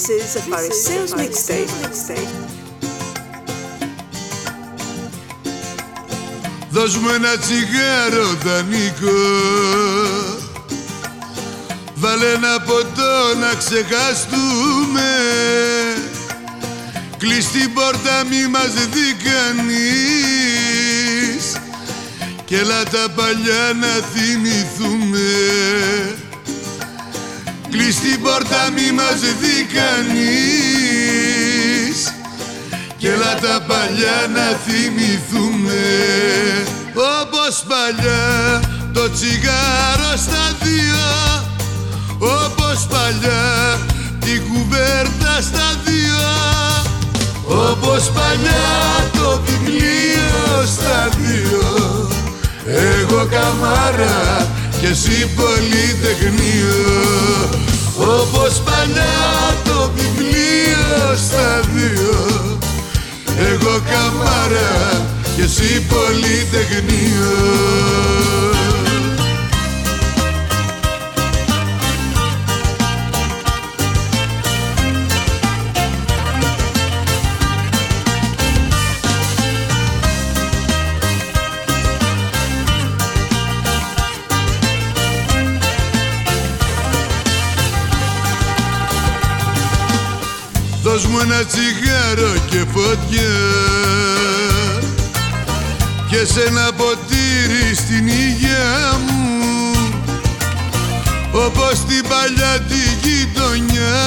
This is a Pharisees mixtape. Δώσ' μου ένα τσιγάρο δανεικό Βάλε ένα ποτό να ξεχαστούμε. Κλείς την πόρτα μη μας δει κανείς. Κι έλα τα παλιά να θυμηθούμε Κλείς την πόρτα μη μας δει κανείς. Κι έλα τα παλιά να θυμηθούμε Όπως παλιά το τσιγάρο στα δύο. Όπως παλιά την κουβέρτα στα δύο. Όπως παλιά το βιβλίο στα δύο. Εγώ καμάρα και εσύ πολυτεχνείο Όπως παλιά το βιβλίο στα δύο. Εγώ καμάρα και εσύ πολυτεχνείο Δώσ' μου ένα τσιγάρο και φωτιά. Και σε ένα ποτήρι στην υγεία μου. Όπως την παλιά τη γειτονιά.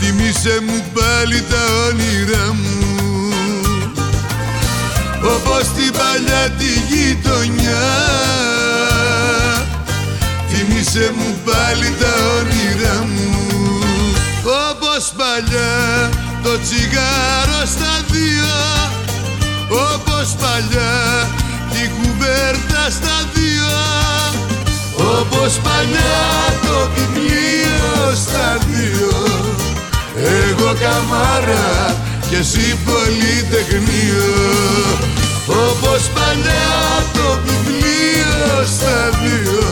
Θυμήσε μου πάλι τα όνειρά μου. Όπως την παλιά τη γειτονιά. Θυμήσε μου πάλι τα όνειρά μου. όπως παλιά το τσιγάρο στα δύο. Όπως παλιά την κουβέρτα στα δύο. Όπως παλιά το βιβλίο στα δύο. Εγώ καμάρα και εσύ πολυτεχνείο. Όπως παλιά το βιβλίο στα δύο.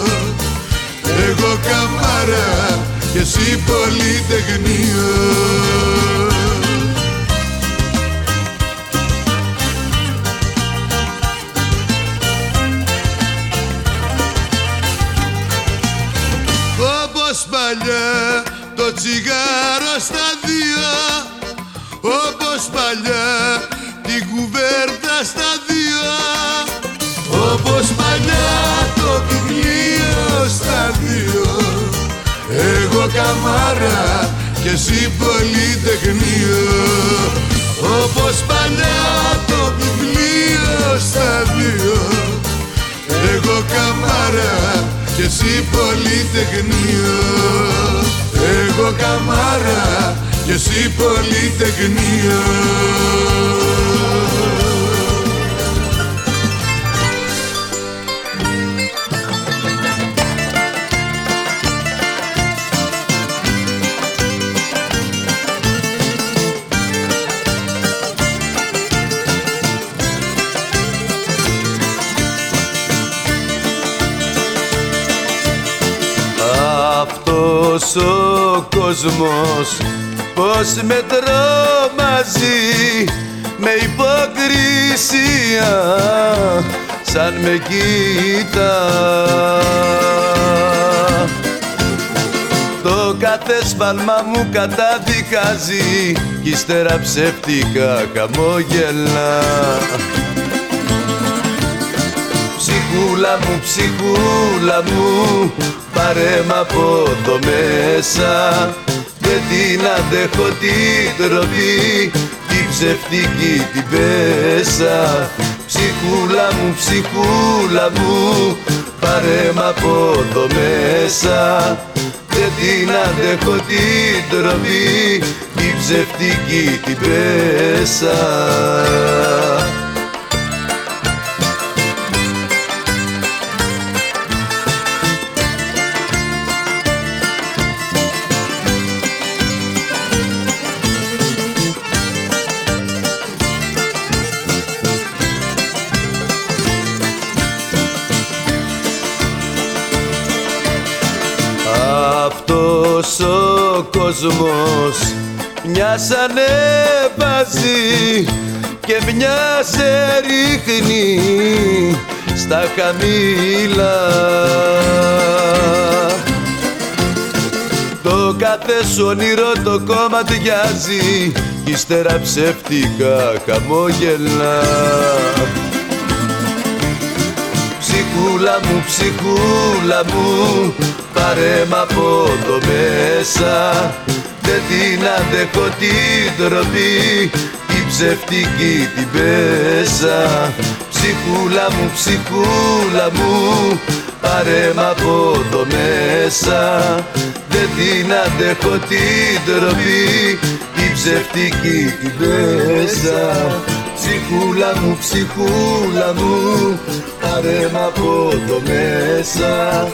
Εγώ καμάρα και εσύ πολυτεχνείο Όπως παλιά το τσιγάρο στα δύο. Όπως παλιά την κουβέρτα στα δύο καμάρα και εσύ πολυτεχνείο Όπως παλιά το βιβλίο στα δύο. Εγώ καμάρα και εσύ πολυτεχνείο Εγώ καμάρα και εσύ πολυτεχνείο κόσμος πως με τρομάζει με υποκρισία σαν με κοίτα. Το κάθε σφάλμα μου καταδικάζει κι ύστερα ψεύτικα χαμόγελα Ψυχούλα μου, ψυχούλα μου, πάρε μ' από το μέσα. Δεν την αντέχω την τροπή, την ψευτική την πέσα. Ψυχούλα μου, ψυχούλα μου, πάρε μ' από το μέσα. Δεν την αντέχω την τροπή, την ψευτική την πέσα αυτός ο κόσμος μια ανέβαζει και μια σε ρίχνει στα χαμήλα. Το κάθε σου όνειρο το κομματιάζει κι ύστερα ψεύτικα χαμόγελα. Ψυχούλα μου, ψυχούλα μου, πάρε μ' από το μέσα. Δεν την αντέχω την τροπή, την ψευτική την πέσα. Ψυχούλα μου, ψυχούλα μου, πάρε μ' από το μέσα. Δεν την αντέχω την τροπή, την ψευτική την πέσα. Ψυχούλα μου, ψυχούλα μου, πάρε μ' από το μέσα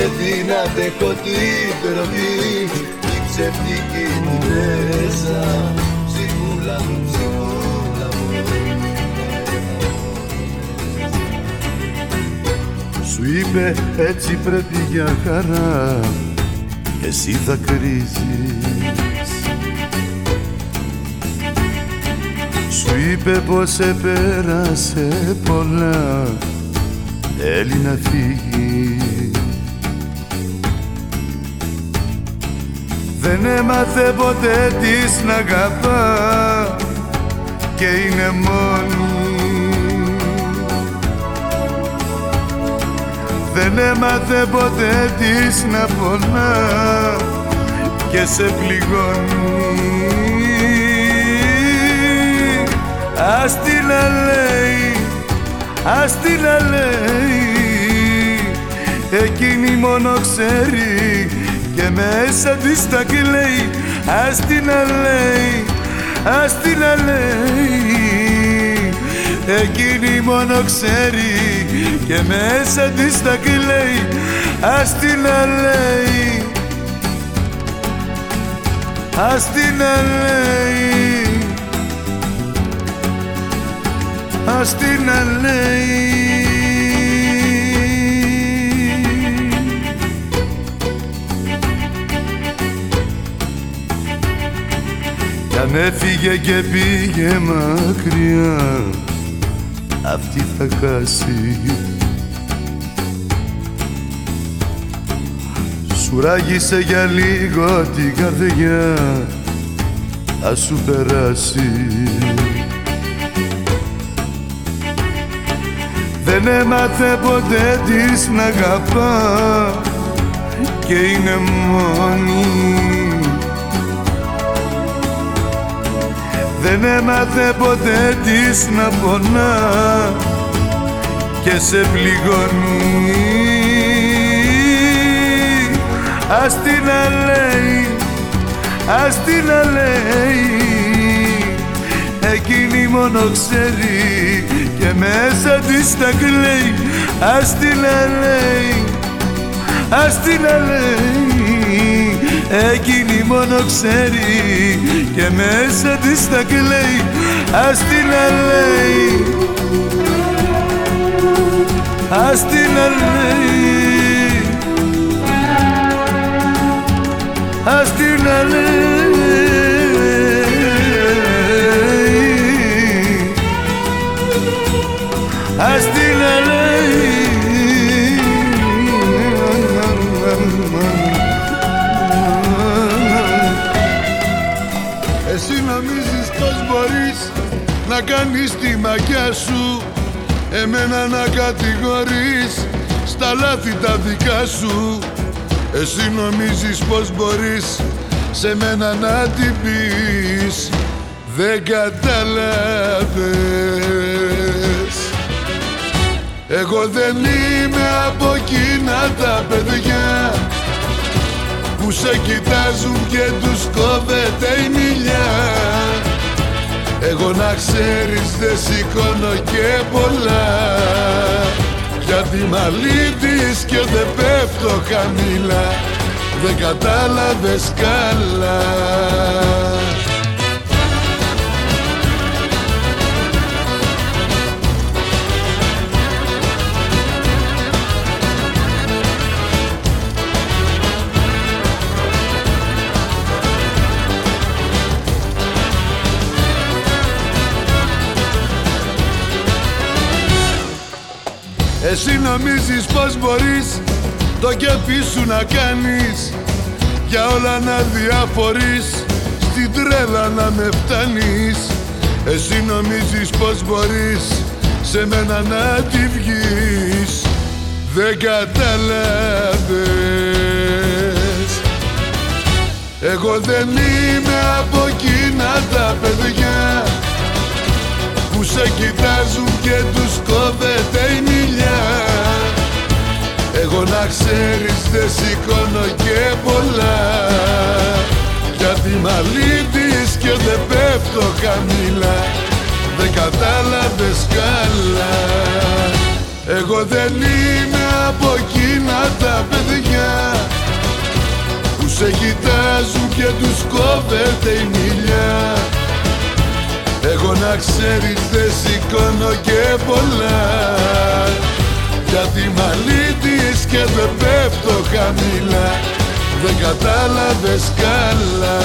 Δεν την αντέχω την τροπή, την ψευτική την πέσα Ψυχούλα μου, ψυχούλα μου. Σου είπε έτσι πρέπει για χαρά Εσύ θα κρίζεις Σου είπε πως επέρασε πολλά Θέλει να φύγεις Δεν έμαθε ποτέ της να αγαπά Και είναι μόνη. Δεν έμαθε ποτέ της να πονά και σε πληγώνει. Ας την να λέει, ας την να λέει Εκείνη μόνο ξέρει και μέσα της τα κλαίει Ας την να λέει, ας την να λέει Εκείνη μόνο ξέρει και μέσα της τα κλαίει Ας την να λέει Ας την να λέει Ας την να λέει έφυγε και πήγε μακριά αυτή θα χάσει. Σου ράγισε για λίγο την καρδιά θα σου περάσει. Δεν έμαθε ποτέ της να αγαπά και είναι μόνη Δεν έμαθε ποτέ της να πονά και σε πληγώνει. Ας την να λέει, ας την να λέει Εκείνη μόνο ξέρει και μέσα της τα κλαίει. Ας την να λέει, ας την να λέει Εκείνη μόνο ξέρει και μέσα της τα κλαίει. Ας την να λέει Ας την να λέει Ας την να να κάνεις τη μαγιά σου. Εμένα να κατηγορείς στα λάθη τα δικά σου. Εσύ νομίζεις πως μπορείς σε μένα να την πεις. Δεν κατάλαβες Εγώ δεν είμαι από εκείνα τα παιδιά Που σε κοιτάζουν και τους κόβεται η μιλιά εγώ να ξέρεις δεν σηκώνω και πολλά. Γιατί μαλλίτης και δεν πέφτω χαμηλά. Δεν κατάλαβες καλά Εσύ νομίζεις πως μπορείς το κέφι σου να κάνεις. Για όλα να διαφορείς στην τρέλα να με φτάνεις. Εσύ νομίζεις πως μπορείς σε μένα να τη βγεις. Δεν κατάλαβες. Εγώ δεν είμαι από εκείνα τα παιδιά που σε κοιτάζουν και τους κόβεται η μιλιά Εγώ να ξέρεις δεν σηκώνω και πολλά. Γιατί μαλλίτης και δεν πέφτω χαμηλά. Δεν κατάλαβες καλά. Εγώ δεν είμαι από εκείνα τα παιδιά που σε κοιτάζουν και τους κόβεται η μιλιά εγώ να ξέρεις δεν σηκώνω και πολλά. Γιατί μαλλίτης και δεν πέφτω χαμηλά. Δεν κατάλαβες καλά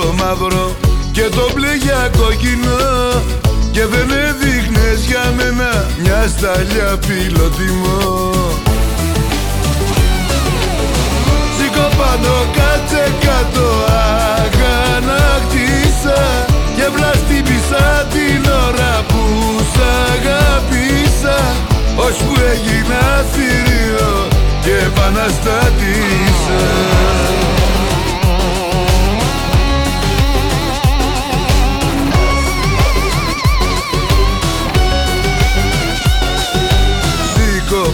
μαύρο και το μπλε για κόκκινο και δεν έδειχνες για μένα μια σταλιά πυλοτιμό Σήκω πάνω κάτσε κάτω αγανακτήσα και βλαστήμισα την ώρα που σ' αγάπησα ως που έγινα θηρίο και επαναστάτησα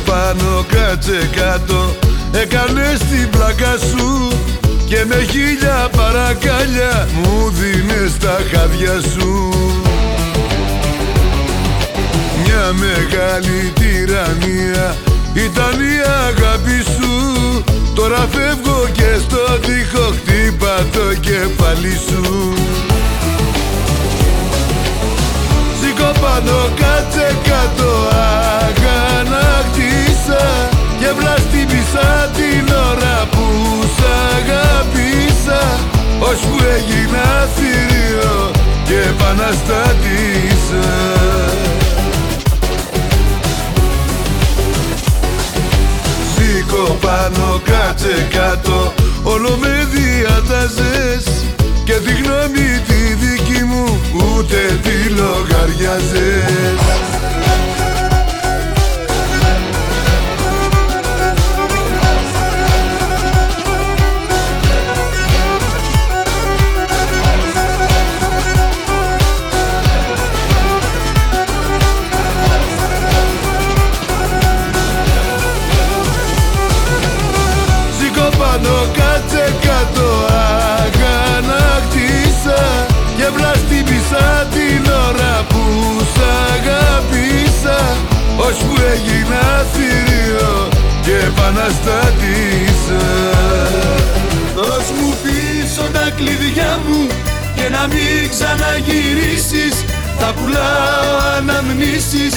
πάνω κάτσε κάτω. Έκανες την πλάκα σου και με χίλια παρακάλια μου δίνες τα χάδια σου. Μια μεγάλη τυραννία ήταν η αγάπη σου. Τώρα φεύγω και στο τοίχο χτύπα το κεφάλι σου. Σήκω πάνω κάτσε κάτω αγανακτήσα Και βλαστήμισα την ώρα που σ' αγάπησα Ως που έγινα θηρίο και επαναστάτησα Σήκω πάνω κάτσε κάτω Όλο με διατάζες και τη γνώμη τη δική μου ούτε τη λογαριάζες Ως που έγινα θηρίο και επαναστάτησα Δώσ' μου πίσω τα κλειδιά μου και να μην ξαναγυρίσεις. Θα πουλάω αναμνήσεις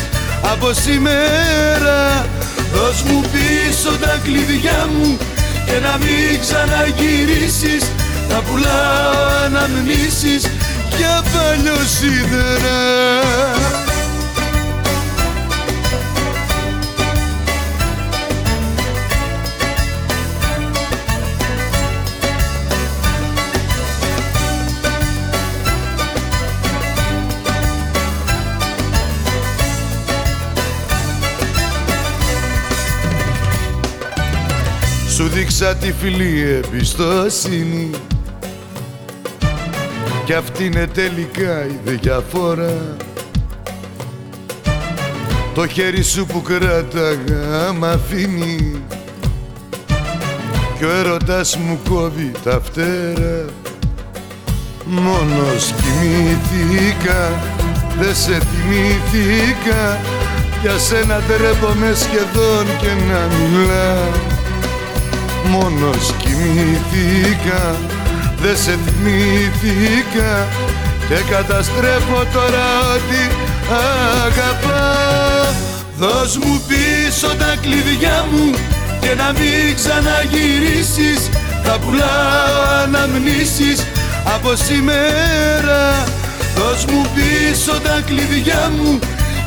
από σήμερα. Δώσ' μου πίσω τα κλειδιά μου και να μην ξαναγυρίσεις. Θα πουλάω αναμνήσεις για παλιοσίδερα Σου δείξα τη φιλή εμπιστοσύνη. Κι αυτή είναι τελικά η διαφορά. Το χέρι σου που κράταγα μ' αφήνει. Κι ο έρωτας μου κόβει τα φτερά. Μόνος κοιμήθηκα, δεν σε θυμήθηκα. Για σένα τρέπομαι σχεδόν και να μιλάω Μόνος κοιμήθηκα, δεν σε θυμήθηκα Και καταστρέφω τώρα ότι αγαπάω Δώσ' μου πίσω τα κλειδιά μου και να μην ξαναγυρίσεις. Θα πουλάω αναμνήσεις από σήμερα. Δώσ' μου πίσω τα κλειδιά μου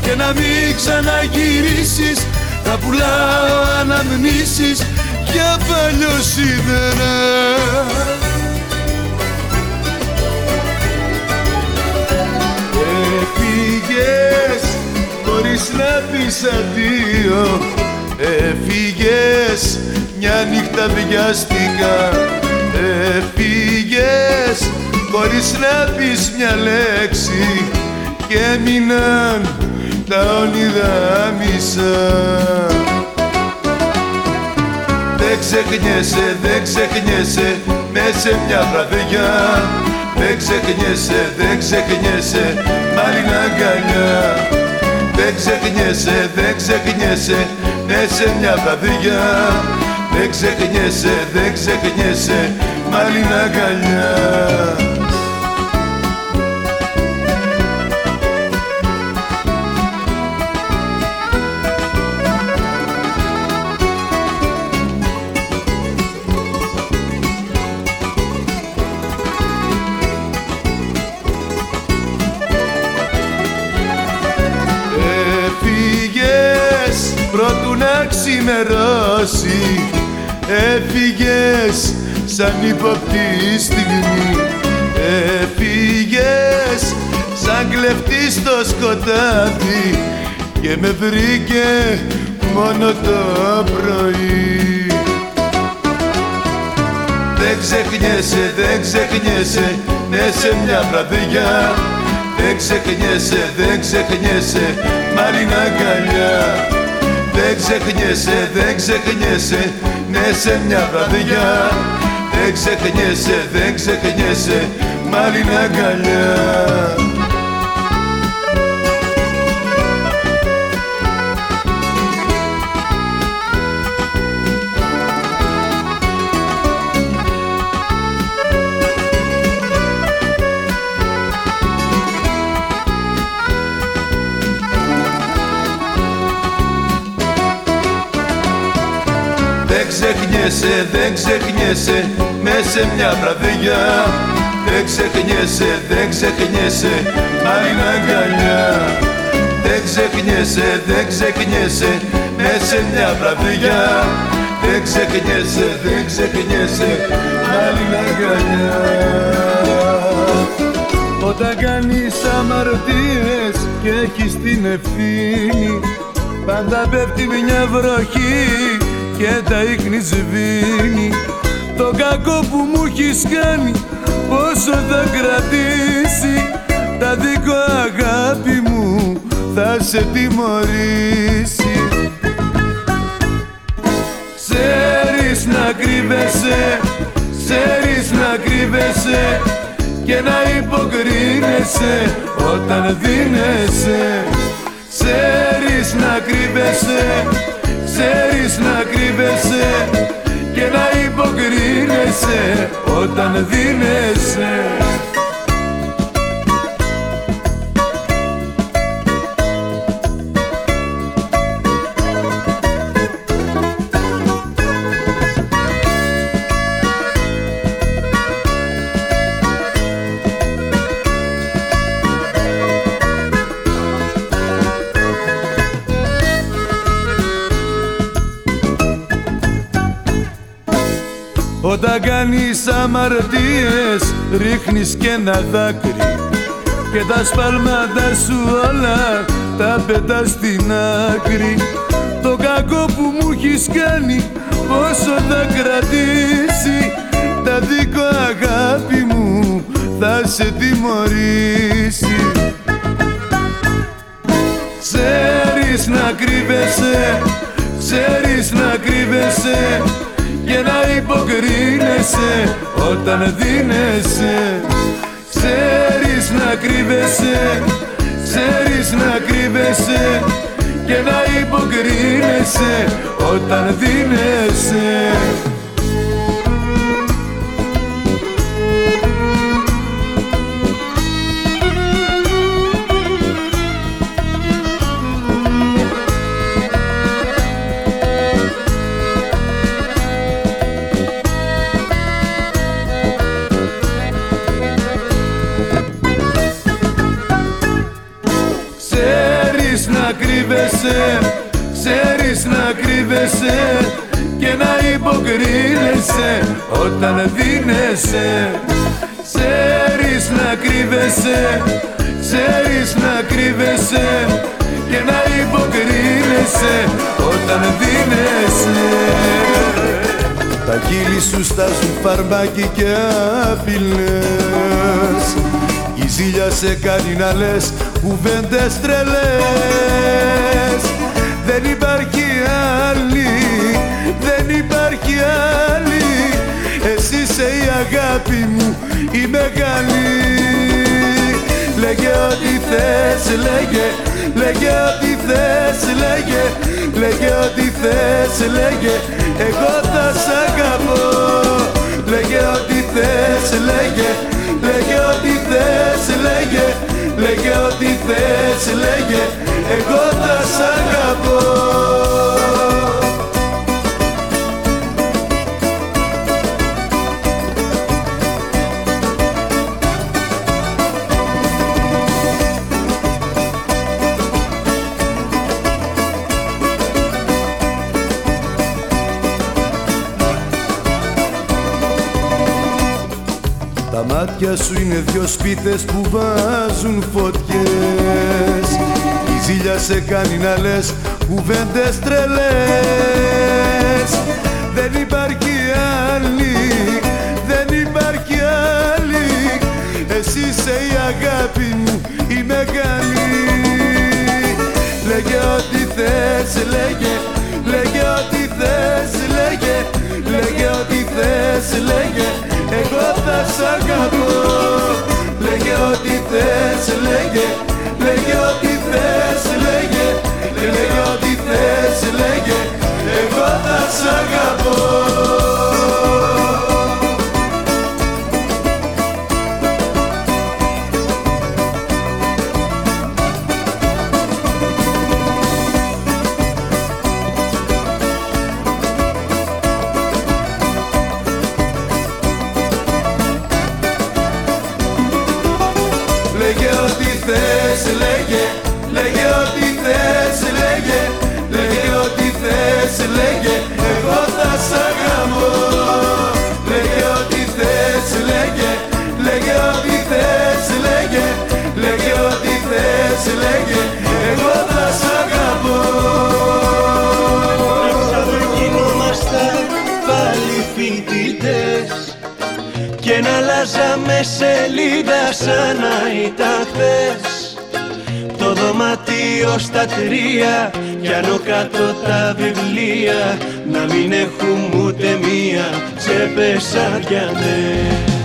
και να μην ξαναγυρίσεις. Θα πουλάω αναμνήσεις για παλιό σίδερα Έφυγες χωρίς να πεις αντίο. Έφυγες μια νύχτα βιαστικά Έφυγες χωρίς να πεις μια λέξη. Και έμειναν τα όνειρα μισά Δεν ξεχνιέσαι, δεν ξεχνιέσαι Μες σε μια βραδιά. Δεν ξεχνιέσαι, δεν ξεχνιέσαι Μάλλον αγκαλιά. Δεν ξεχνιέσαι, δεν ξεχνιέσαι ναι σε μια βραδιά. Δεν ξεχνιέσαι, δεν ξεχνιέσαι Μάλλον αγκαλιά ξημερώσει Έφυγες σαν ύποπτη στιγμή. Έφυγες σαν κλεφτή στο σκοτάδι Και με βρήκε μόνο το πρωί. Δεν ξεχνιέσαι, δεν ξεχνιέσαι Ναι σε μια βραδιά. Δεν ξεχνιέσαι, δεν ξεχνιέσαι Μάλλον αγκαλιά δεν ξεχνιέσαι, δεν ξεχνιέσαι Ναι σε μια βραδιά. Δεν ξεχνιέσαι, δεν ξεχνιέσαι Μάλλον αγκαλιά Δεν ξεχνιέσαι, δεν ξεχνιέσαι Μες σε μια βραδιά. Δεν ξεχνιέσαι, δεν ξεχνιέσαι Άλλη αγκαλιά. Δεν ξεχνιέσαι, δεν ξεχνιέσαι Μες σε μια βραδιά. Δεν ξεχνιέσαι, δεν ξεχνιέσαι Άλλη αγκαλιά. Όταν κάνεις αμαρτίες και έχεις την ευθύνη Πάντα πέφτει μια βροχή και τα ίχνη σβήνει. Το κακό που μου έχεις κάνει πόσο θα κρατήσει. Τα δικό αγάπη μου θα σε τιμωρήσει. Ξέρεις να κρύβεσαι, ξέρεις να κρύβεσαι και να υποκρίνεσαι όταν δίνεσαι. Ξέρεις να κρύβεσαι ξέρεις να κρύβεσαι και να υποκρίνεσαι όταν δίνεσαι κάνεις αμαρτίες ρίχνεις και ένα δάκρυ. Και τα σπάλματα σου όλα τα πετάς στην άκρη. Το κακό που μου έχεις κάνει πόσο θα κρατήσει. Τα δικό αγάπη μου θα σε τιμωρήσει. Ξέρεις να κρύβεσαι, ξέρεις να κρύβεσαι και να υποκρίνεσαι όταν δίνεσαι. Ξέρεις να κρύβεσαι, ξέρεις να κρύβεσαι και να υποκρίνεσαι όταν δίνεσαι κρύβεσαι Ξέρεις να κρύβεσαι και να υποκρίνεσαι όταν δίνεσαι. Ξέρεις να κρύβεσαι, ξέρεις να κρύβεσαι και να υποκρίνεσαι όταν δίνεσαι. Τα κύλη σου στάζουν φαρμάκι και απειλές η ζήλια σε κάνει να λες κουβέντες τρελές. Δεν υπάρχει άλλη, δεν υπάρχει άλλη. Εσύ είσαι η αγάπη μου η μεγάλη. Λέγε ό,τι θες, λέγε, λέγε ό,τι θες, λέγε Λέγε ό,τι θες, λέγε, εγώ θα σ' αγαπώ. Λέγε ό,τι θες, λέγε, λέγε ό,τι θες, λέγε Λέγε ό,τι θες, λέγε. Εγώ θα σ' αγαπώ μάτια σου είναι δυο σπίτες που βάζουν φωτιές. Η ζήλια σε κάνει να λες κουβέντες τρελές. Δεν υπάρχει άλλη, δεν υπάρχει άλλη. Εσύ είσαι η αγάπη μου η μεγάλη. Λέγε ό,τι θες, λέγε, λέγε λέγε Λέγε ό,τι θες, λέγε Λέγε ό,τι θες, λέγε. Εγώ θα σ' αγαπώ σελίδα σαν να ήταν χθες. Το δωμάτιο στα τρία Πιάνω κάτω τα βιβλία Να μην έχουμε ούτε μία τσέπες αδιανές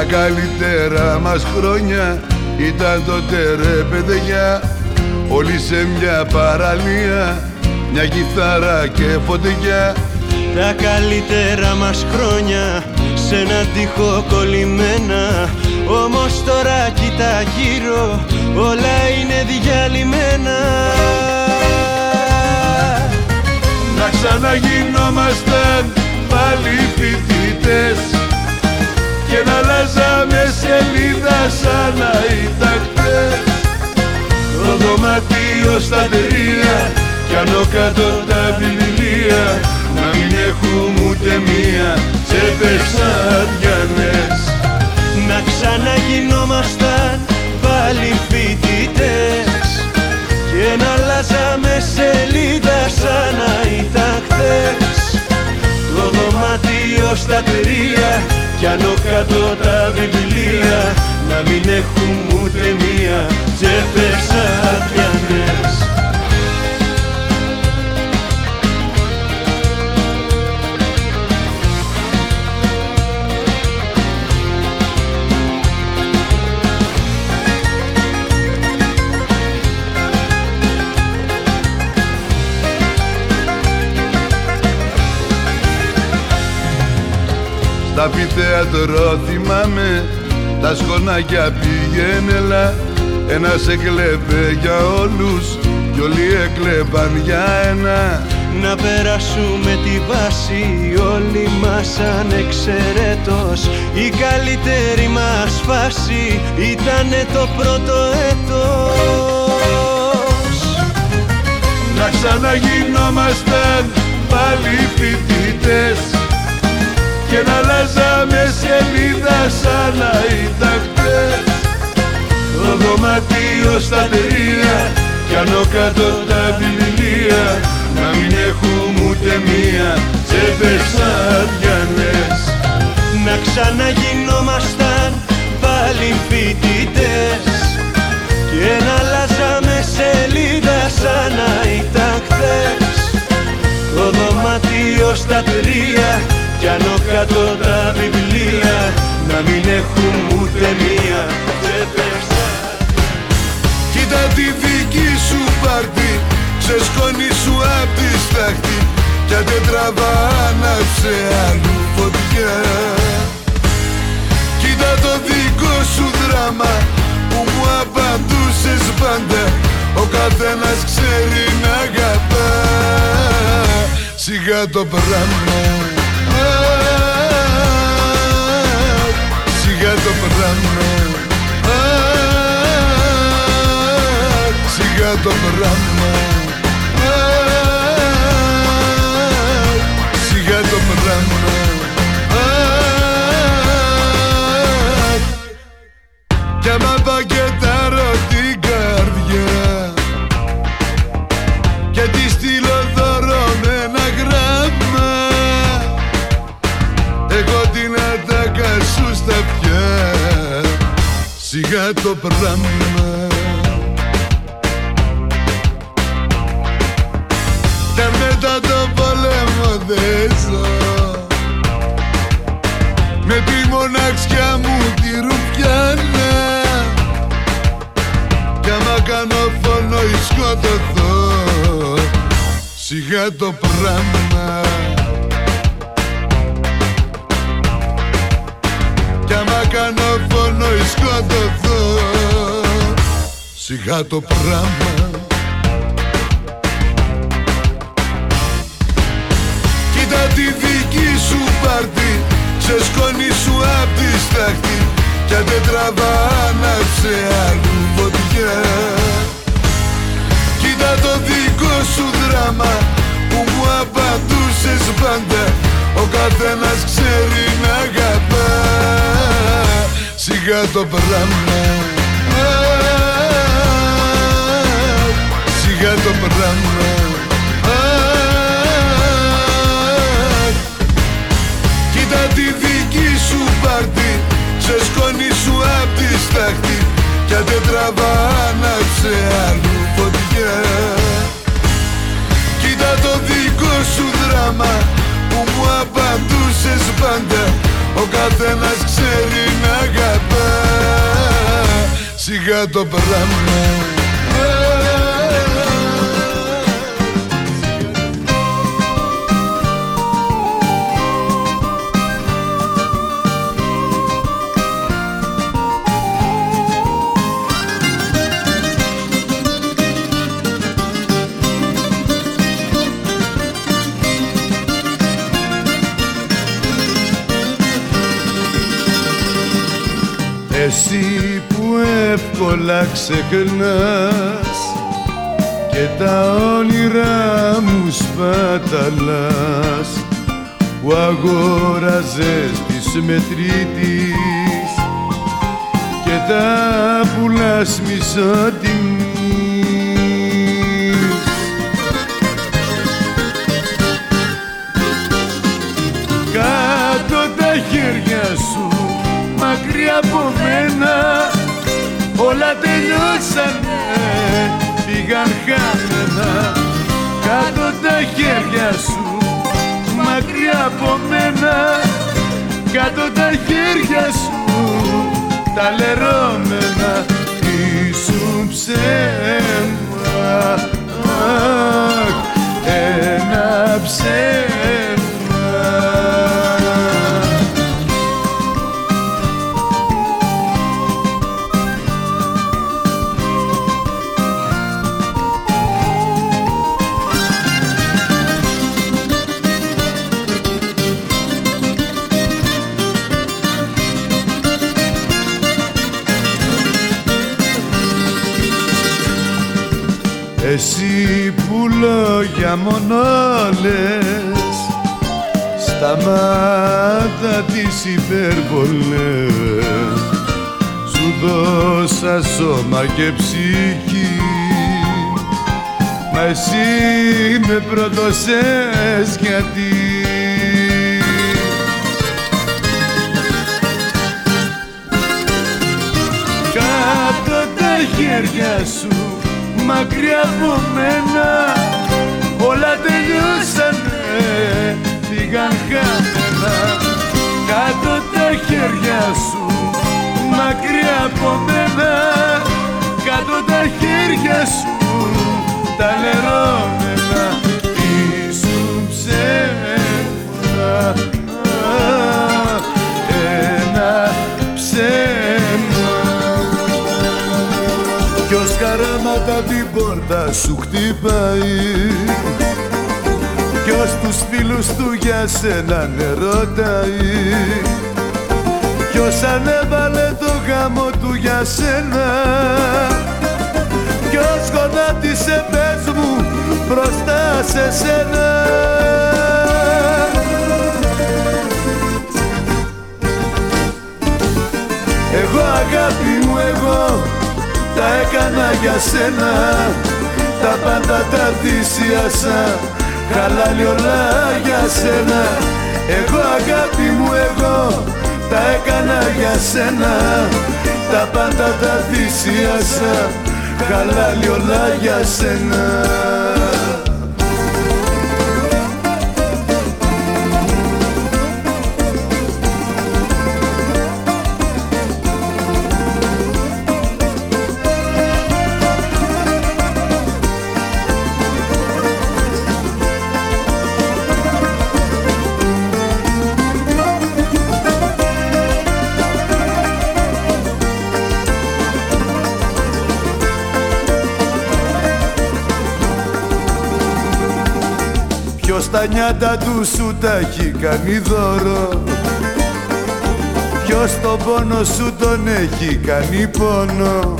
Τα καλύτερα μας χρόνια ήταν τότε ρε παιδιά. Όλοι σε μια παραλία, μια κιθάρα και φωτιά. Τα καλύτερα μας χρόνια σε ένα τείχο κολλημένα. Όμως τώρα κοίτα γύρω, όλα είναι διαλυμένα. Να ξαναγινόμασταν πάλι φοιτητές και να αλλάζαμε σελίδα σαν να ήταν χτες Το δωμάτιο στα τρία κι άνω κάτω τα βιβλία να μην έχουμε ούτε μία τσέπες αδιανές Να ξαναγινόμασταν πάλι φοιτητές. Και να αλλάζαμε σελίδα τρία κι άνω τα σκονάκια πήγαινελα Ένας έκλεπε για όλους κι όλοι έκλεπαν για ένα. Να περάσουμε τη βάση όλοι μας ανεξαιρέτως. Η καλύτερη μας φάση ήτανε το πρώτο έτος. Να ξαναγινόμασταν πάλι φοιτητές και να αλλάζαμε σελίδα σαν να ήταν χτες Το δωμάτιο στα τρία κι άνω κάτω τα βιβλία να μην έχουμε ούτε μία τσέπες αδιανές Να ξαναγινόμασταν πάλι φοιτητές και να αλλάζαμε σελίδα σαν να ήταν χθες Το δωμάτιο στα τρία. Κι άνω κάτω τα βιβλία να μην έχουν ούτε μία. Τσέπες Κοίτα τη δική σου πάρτι Ξεσκόνη σου απ' τη στάχτη. Κι αν δεν τραβά άναψε αλλού φωτιά. Κοίτα το δικό σου δράμα Που μου απαντούσες πάντα. Ο καθένας ξέρει να αγαπά Σιγά το πράγμα. Σιγά το πράγμα. Σιγά το πράγμα. Σιγά το πράγμα. Κι άμα πακετάρω το πράγμα. Και μετά το πόλεμο δεν ζω. Με τη μοναξιά μου τη ρουφιάνα. Κι άμα κάνω φόνο ή σκοτωθώ Σιγά το πράγμα Κι άμα κάνω φόνο ή σκοτωθώ Σιγά το πράγμα. Κοίτα τη δική σου πάρτι Ξεσκόνη σου απ' τη στάχτη Κι αν δεν τραβά άναψε αλλού φωτιά Κοίτα το δικό σου δράμα Που μου απαντούσες πάντα Ο καθένας ξέρει να αγαπά Σιγά το πράγμα Σιγά το πράγμα Κοίτα τη δική σου πάρτι Ξεσκόνη σου απ' τη στάχτη Κι αν δεν τραβά άναψε αλλού φωτιά. Κοίτα το δικό σου δράμα Που μου απαντούσες πάντα Ο καθένας ξέρει να αγαπά. Σιγά το πράγμα Εσύ που εύκολα ξεχνάς Και τα όνειρά μου σπαταλάς Που αγόραζες της μετρήτης Και τα πουλάς από μένα Όλα τελειώσανε, πήγαν χαμένα Κάτω τα χέρια σου, μακριά από μένα. Κάτω τα χέρια σου, τα λερώμενα Ήσουν ψέμα, αχ, ένα ψέμα. Μόνο λες. Σταμάτα τις υπερβολές Σου δώσα σώμα και ψυχή. Μα εσύ με προδώσες γιατί. Κάτω τα χέρια σου μακριά από μένα όλα τελειώσανε πήγαν χαμένα κάτω τα χέρια σου μακριά από μένα. Κάτω τα χέρια σου τα λερώμενα ήσουν ψέμα την πόρτα σου χτυπάει. Ποιος τους φίλους του για σένα νερόταει Ποιος ανέβαλε το γάμο του για σένα. Ποιος γονάτισε πες μου μπροστά σε σένα. Εγώ αγάπη μου εγώ τα έκανα για σένα Τα πάντα τα θυσίασα Χαλάλι όλα για σένα. Εγώ αγάπη μου εγώ Τα έκανα για σένα. Τα πάντα τα θυσίασα Χαλάλι όλα για σένα τα νιάτα του σου τα έχει κάνει δώρο. Ποιος τον πόνο σου τον έχει κάνει πόνο.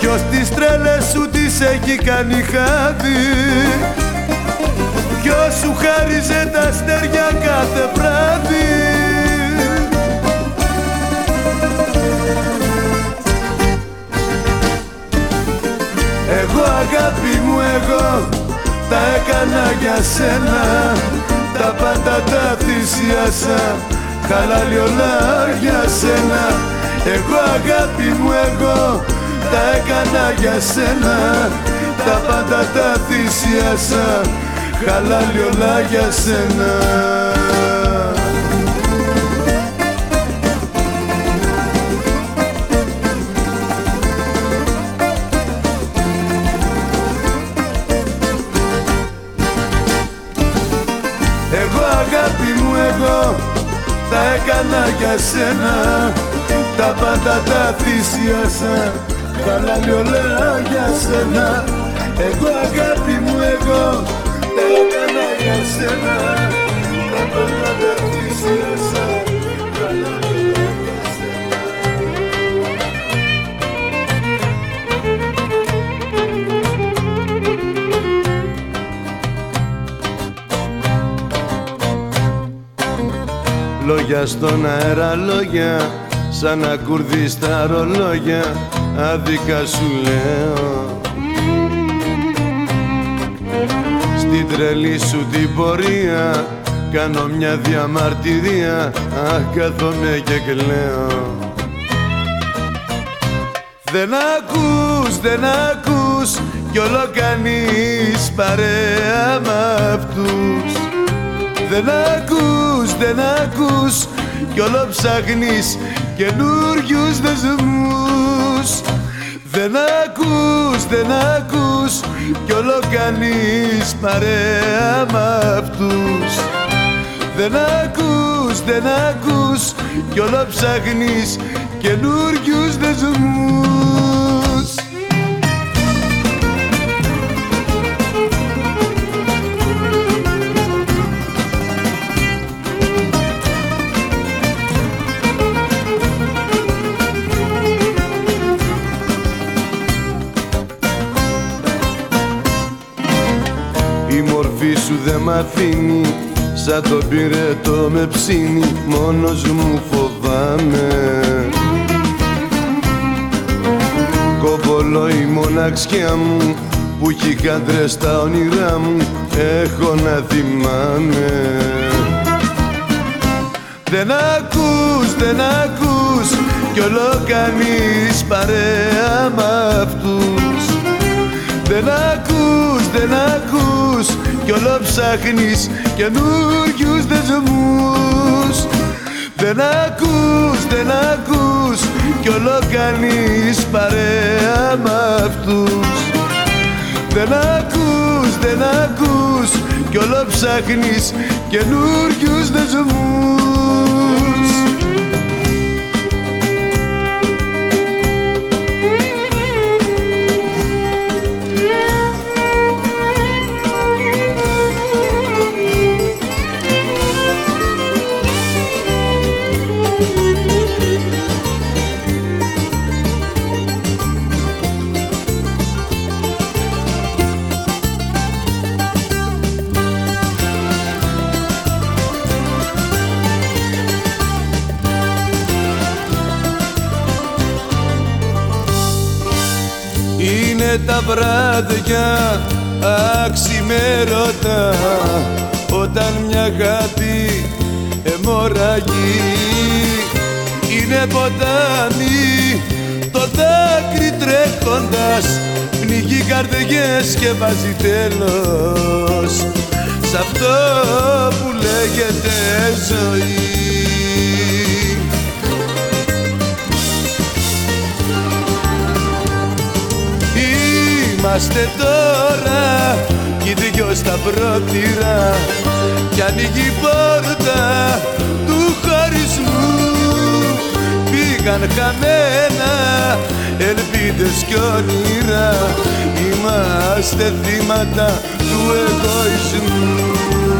Ποιος τις τρέλες σου τις έχει κάνει χάδι. Ποιος σου χάριζε τα αστέρια κάθε βράδυ. Εγώ αγάπη μου εγώ τα έκανα για σένα. Τα πάντα τα θυσίασα. Χαλάλι όλα για σένα. Εγώ αγάπη μου εγώ Τα έκανα για σένα. Τα πάντα τα θυσίασα. Χαλάλι όλα για σένα τα έκανα για σένα. Τα πάντα τα θυσίασα. Χαλάλι όλα για σένα. Εγώ αγάπη μου εγώ τα έκανα για σένα. Τα πάντα Λόγια στον αέρα λόγια Σαν ακουρδί στα ρολόγια Άδικα σου λέω. Στην τρελή σου την πορεία Κάνω μια διαμαρτυρία Αχ κάθομαι και κλαίω. Δεν ακούς, δεν ακούς κι όλο κάνεις παρέα μ' αυτούς Δεν ακούς, δεν ακούς κι όλο ψάχνεις καινούριους δεσμούς. Δεν ακούς, δεν ακούς κι όλο κάνεις παρέα μ' αυτούς. Δεν ακούς, δεν ακούς κι όλο ψάχνεις καινούριους δεσμούς μ' αφήνει Σαν το πυρετό με ψήνει Μόνος μου φοβάμαι. Κοβολό η μοναξιά μου Που έχει κάντρες στα όνειρά μου Έχω να θυμάμαι. Δεν ακούς, δεν ακούς Κι όλο κάνεις παρέα μ' αυτούς. Δεν ακούς, δεν ακούς κι όλο ψάχνεις καινούριους δεσμούς. Δεν ακούς, δεν ακούς κι όλο κάνεις παρέα μ' αυτούς. Δεν ακούς, δεν ακούς κι όλο ψάχνεις καινούριους δεσμούς τα βράδια αξιμέρωτα όταν μια αγάπη αιμορραγεί είναι ποτάμι το δάκρυ τρέχοντας πνιγεί καρδιές και βάζει τέλος. Σ' αυτό που λέγεται ζωή Είμαστε τώρα κι οι δυο στα πρώτηρα κι ανοίγει η πόρτα του χωρισμού. Πήγαν χαμένα ελπίδες κι όνειρα. Είμαστε θύματα του εγωισμού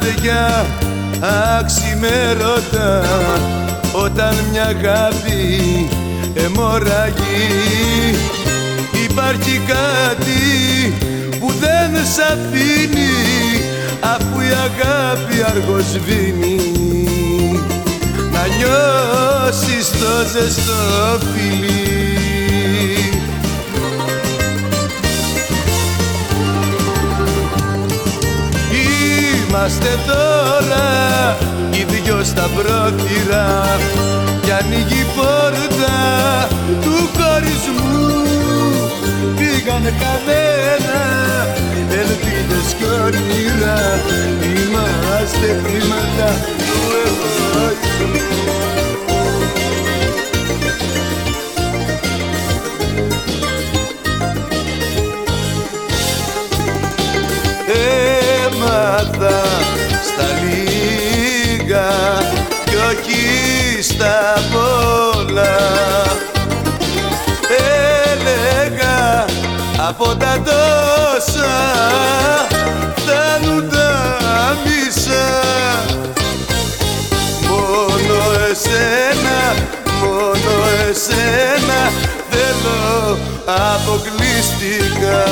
βράδια αξιμέρωτα όταν μια αγάπη αιμορραγεί. Υπάρχει κάτι που δεν σ' αφήνει αφού η αγάπη αργοσβήνει να νιώσεις το ζεστό φιλί Είμαστε τώρα οι δυο στα πρόθυρα κι ανοίγει η πόρτα του χωρισμού πήγαν χαμένα ελπίδες κι όνειρα. Είμαστε θύματα του εγωισμού όχι στα πολλά. Έλεγα από τα τόσα φτάνουν τα μισά. Μόνο εσένα, μόνο μόνο εσένα θέλω αποκλειστικά Αποκλειστικά,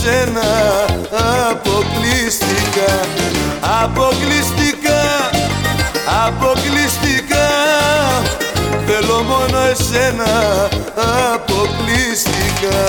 μόνο εσένα αποκλειστικά Αποκλειστικά, αποκλειστικά. Θέλω μόνο εσένα αποκλειστικά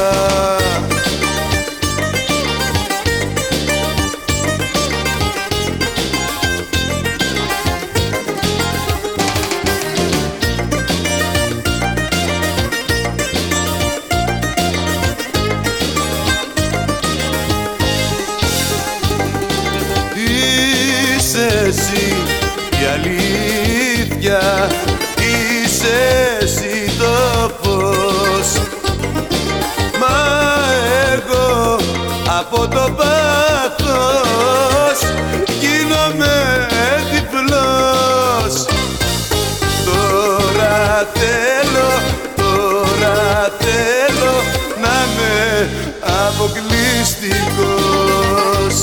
από το πάθος Γίνομαι διπλός. Τώρα θέλω, τώρα θέλω να είμαι αποκλειστικός.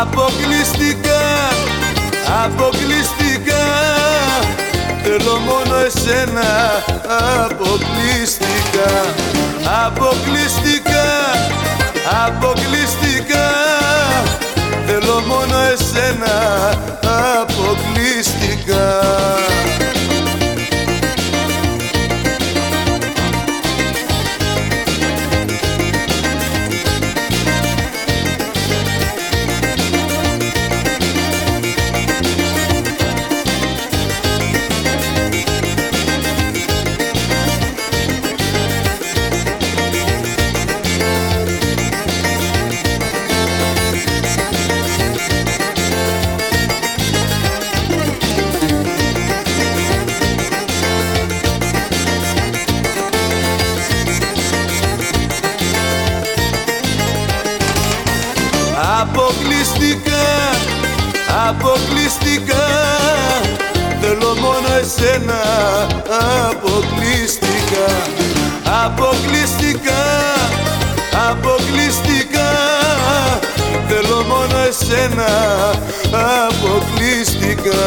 Αποκλειστικά, αποκλειστικά μόνο εσένα αποκλειστικά Αποκλειστικά, αποκλειστικά. Θέλω μόνο εσένα αποκλειστικά μόνο εσένα αποκλειστικά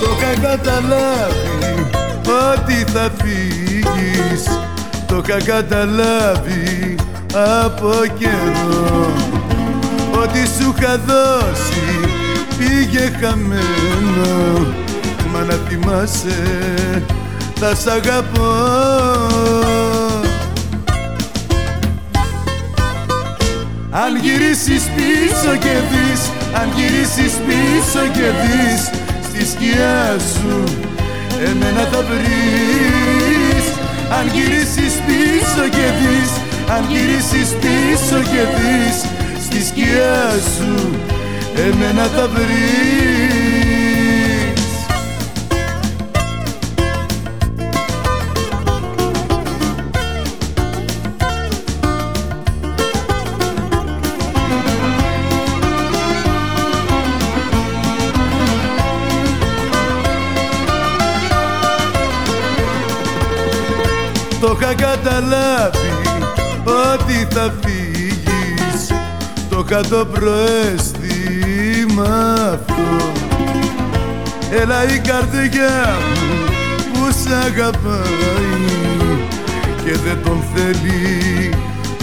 Το είχα καταλάβει ότι θα φύγεις. Το είχα καταλάβει από καιρό. Ό,τι σου είχα δώσει πήγε χαμένο. Μα να θυμάσαι θα σ' αγαπώ Αν γυρίσεις πίσω και δεις Αν γυρίσεις πίσω και δεις Στη σκιά σου εμένα θα βρεις. Αν γυρίσεις πίσω και δεις Αν γυρίσεις πίσω και δεις Στη σκιά σου εμένα θα βρεις Το είχα καταλάβει ότι θα φύγεις. Το είχα το προαίσθημα αυτό. Έλα η καρδιά μου που σ' αγαπάει Και δεν τον θέλει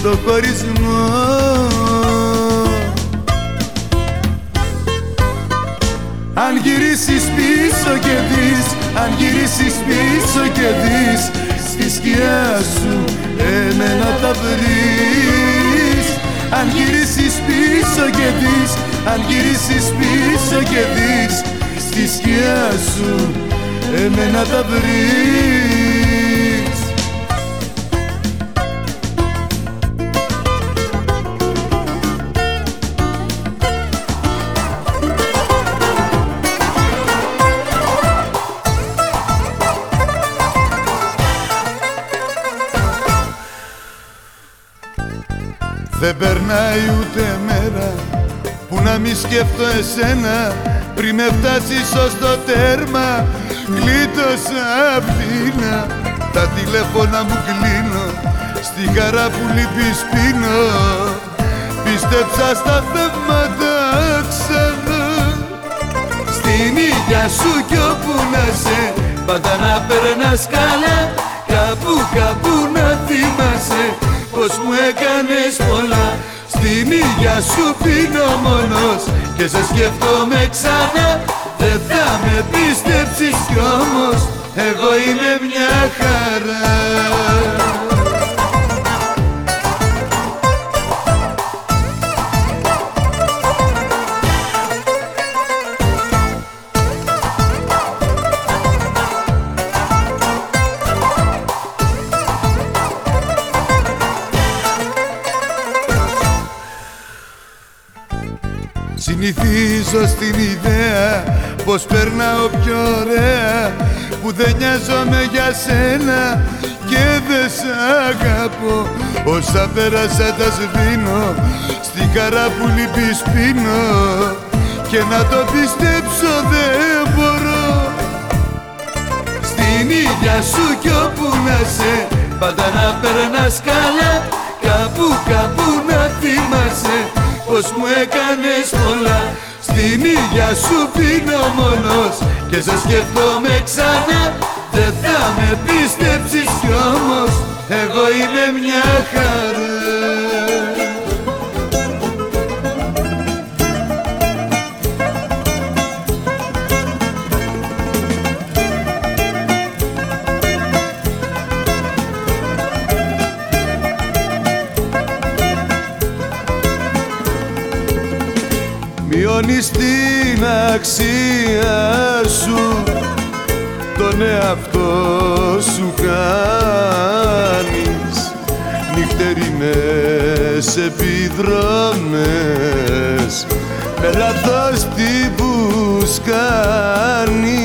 το χωρισμό. Αν γυρίσεις πίσω και δεις Αν γυρίσεις πίσω και δεις Στη σκιά σου εμένα θα βρεις. Αν γυρίσεις πίσω και δεις Αν γυρίσεις πίσω και δεις Στη σκιά σου εμένα θα βρεις Δεν περνάει ούτε μέρα που να μη σκέφτω εσένα. Πριν με φτάσεις ως το τέρμα Γλίτωσα απ' Τα τηλέφωνα μου κλείνω Στη χαρά που λείπεις πίνω Πίστεψα στα θέματα ξανά. Στην υγειά σου κι όπου να σε Πάντα να περνάς καλά. Κάπου κάπου να θυμάσαι Πως μου έκανες πολλά. Στην υγειά σου πίνω μόνος. Και σε σκέφτομαι ξανά. Δεν θα με πίστεψεις κι όμως. Εγώ είμαι μια χαρά Συνηθίζω στην ιδέα πως περνάω πιο ωραία Που δεν νοιάζομαι για σένα και δεν σ' αγαπώ. Όσα πέρασα τα σβήνω στη χαρά που λείπεις πίνω Και να το πιστέψω δεν μπορώ. Στην ίδια σου κι όπου να σε Πάντα να περνάς καλά Κάπου κάπου να θυμάσαι Πως μου έκανες πολλά. Στην ίδια σου πίνω μόνος Και σε σκεφτόμαι ξανά. Δεν θα με πίστεψεις κι όμως. Εγώ είμαι μια χαρά Μειώνεις την αξία σου Τον εαυτό σου κάνεις Νυχτερινές επιδρομές Με λάθος τύπους κάνεις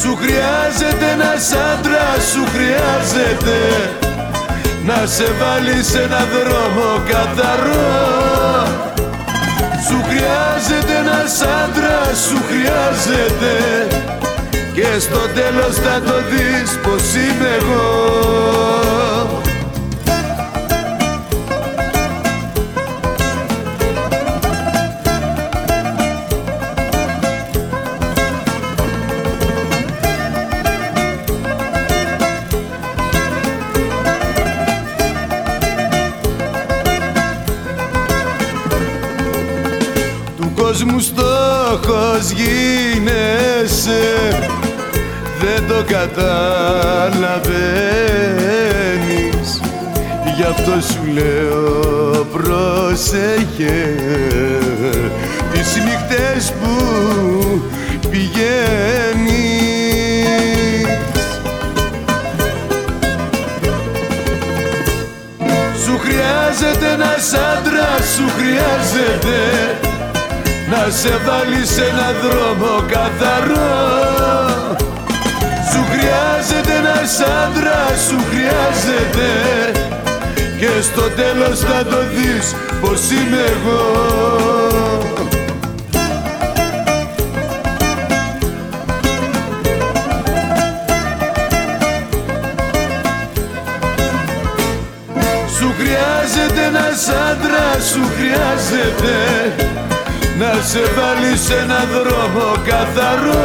Σου χρειάζεται ένας άντρας, σου χρειάζεται να σε βάλει σε ένα δρόμο καθαρό. Σου χρειάζεται ένας άντρας, σου χρειάζεται. Και στο τέλος θα το δεις πως είμαι εγώ στόχος γίνεσαι. Δεν το καταλαβαίνεις. Γι' αυτό σου λέω πρόσεχε. Τις νύχτες που πηγαίνεις. Σου χρειάζεται ένας άντρας, σου χρειάζεται να σε βάλει σε έναν δρόμο καθαρό. Σου χρειάζεται ένας άντρας, σου χρειάζεται. Και στο τέλος θα το δεις πως είμαι εγώ. Σου χρειάζεται ένας άντρας, σου χρειάζεται να σε βάλει σε έναν δρόμο καθαρό.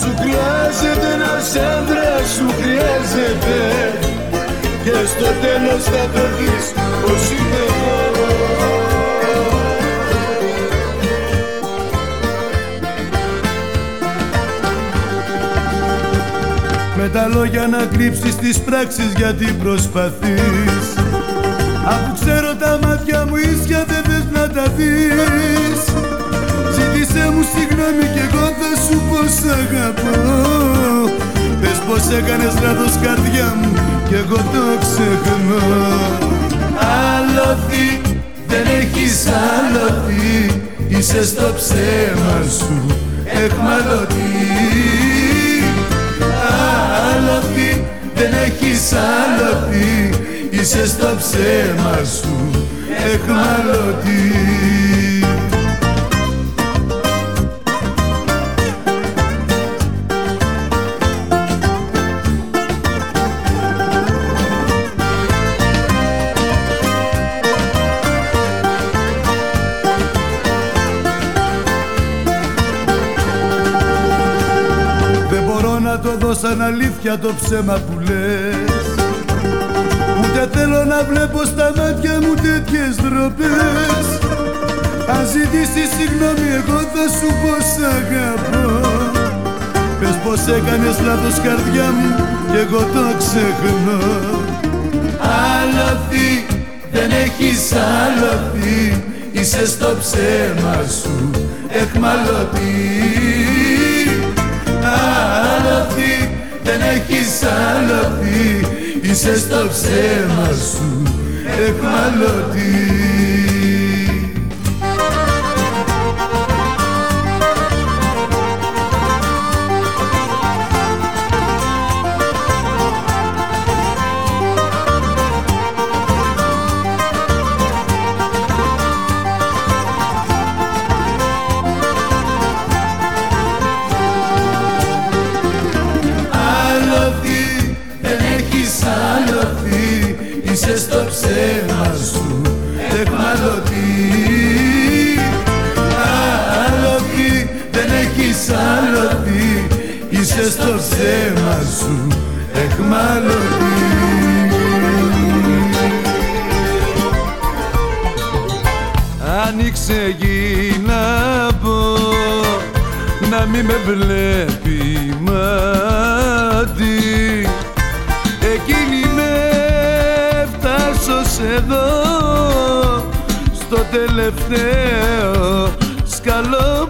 Σου χρειάζεται ένας άντρας, σου χρειάζεται. Και στο τέλος θα το δεις πως είμαι εγώ. Με τα λόγια να κρύψεις τις πράξεις γιατί προσπαθείς. Αφού ξέρω τα μάτια μου ίσια δεν θες να τα δεις. Ζήτησέ μου συγγνώμη κι εγώ θα σου πω σ' αγαπώ. Πες πως έκανες λάθος καρδιά μου κι εγώ το ξεχνώ. Άλοθη, δεν έχεις άλοθη Είσαι στο ψέμα σου εχμαλωτή. Άλοθη, δεν έχεις άλοθη είσαι στο ψέμα σου εχμαλωτή Δεν μπορώ να το δω σαν αλήθεια το ψέμα που λες. Ούτε θέλω να βλέπω στα μάτια μου τέτοιες ντροπές. Αν ζητήσεις συγγνώμη εγώ θα σου πω σ' αγαπώ. Πες πως έκανες λάθος καρδιά μου και εγώ το ξεχνώ. Άλοθη, δεν έχεις άλοθη Είσαι στο ψέμα σου εχμαλωτή. Άλοθη, δεν έχεις άλοθη Είσαι στο ψέμα σου. Εχμαλωτή σου εχμαλωτή. Άνοιξε γη να πω να μη με βλέπει μάτι. Εκείνη με φτάσω εδώ στο τελευταίο σκαλοπάτι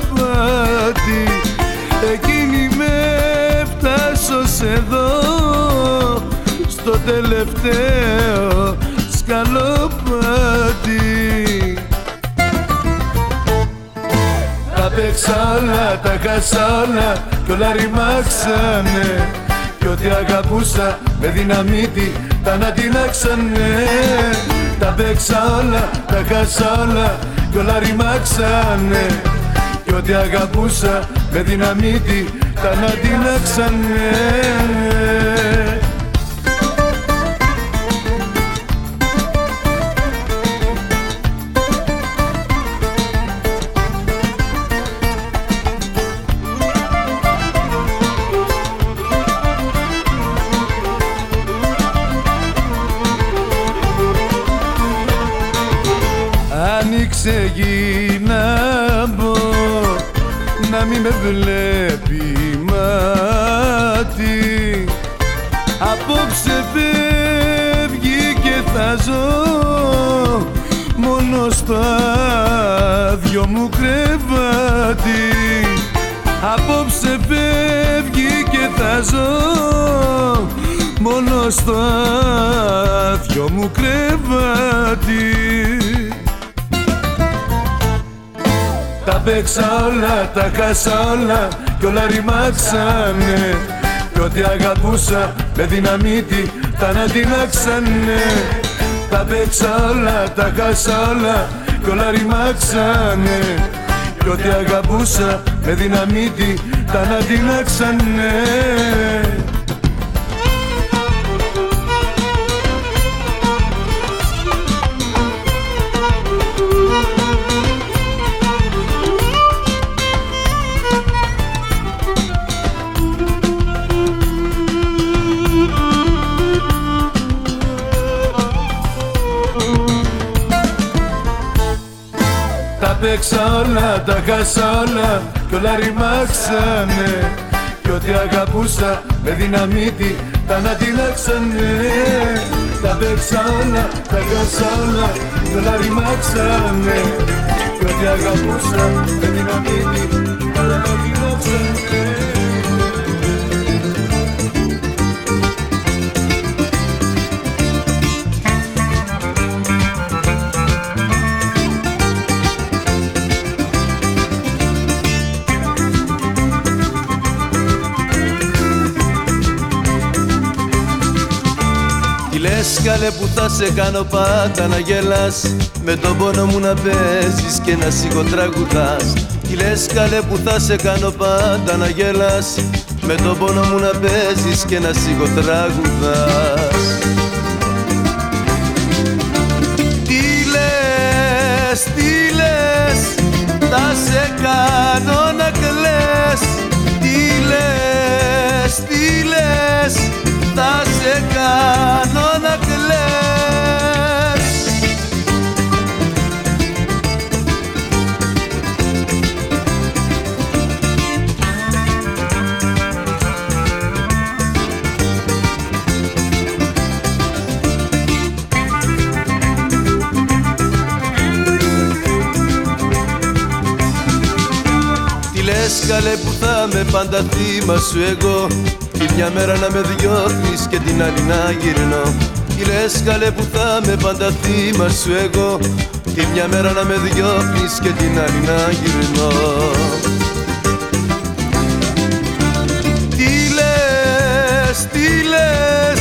εδώ στο τελευταίο σκαλοπάτι. Τα παίξα όλα, τα χάσα όλα κι όλα ρημάξανε. Κι ό,τι αγαπούσα με δυναμίτη τα ανατινάξανε. Τα παίξα όλα, τα χάσα όλα κι όλα ρημάξανε. Κι ό,τι αγαπούσα με δυναμίτη τα ανατινάξανε Άνοιξε γη. να μπω να μην με βλέπει μάτι Απόψε φεύγει και θα ζω μόνο στο άδειο μου κρεβάτι. Απόψε φεύγει και θα ζω μόνο στο άδειο μου κρεβάτι Τα παίξα όλα, τα χάσα όλα κι όλα ρημάξανε. Κι ό,τι αγαπούσα με δυναμίτη τα ανατινάξανε Τα παίξα όλα, τα χάσα όλα κι όλα ρημάξανε. Κι ό,τι αγαπούσα με δυναμίτη τα ανατινάξανε Τα παίξα όλα, τα χάσα όλα κι όλα ρημάξανε. Κι ό,τι αγαπούσα με δυναμίτη τα ανατινάξανε. Τα παίξα όλα, τα χάσα όλα κι όλα ρημάξανε. Κι ό,τι αγαπούσα με δυναμίτη τα ανατινάξανε καλέ που θα σε κάνω πάντα να γελάς. Με τον πόνο μου να παίζεις και να σιγοτραγουδάς. Τι λες καλέ που θα σε κάνω πάντα να γελάς. Με τον πόνο μου να παίζεις και να σιγοτραγουδάς. Τι λες, τι λες, θα σε κάνω να κλαις. Τι λες, τι λες, θα σε κάνω να κλαις λες καλέ που θα με πάντα θύμα σου εγώ. Τη μια μέρα να με διώχνεις και την άλλη να γυρνώ. Τι λες καλέ που θα με πάντα θύμα σου εγώ. Τη μια μέρα να με διώχνεις και την άλλη να γυρνώ. Τι λες, τι λες,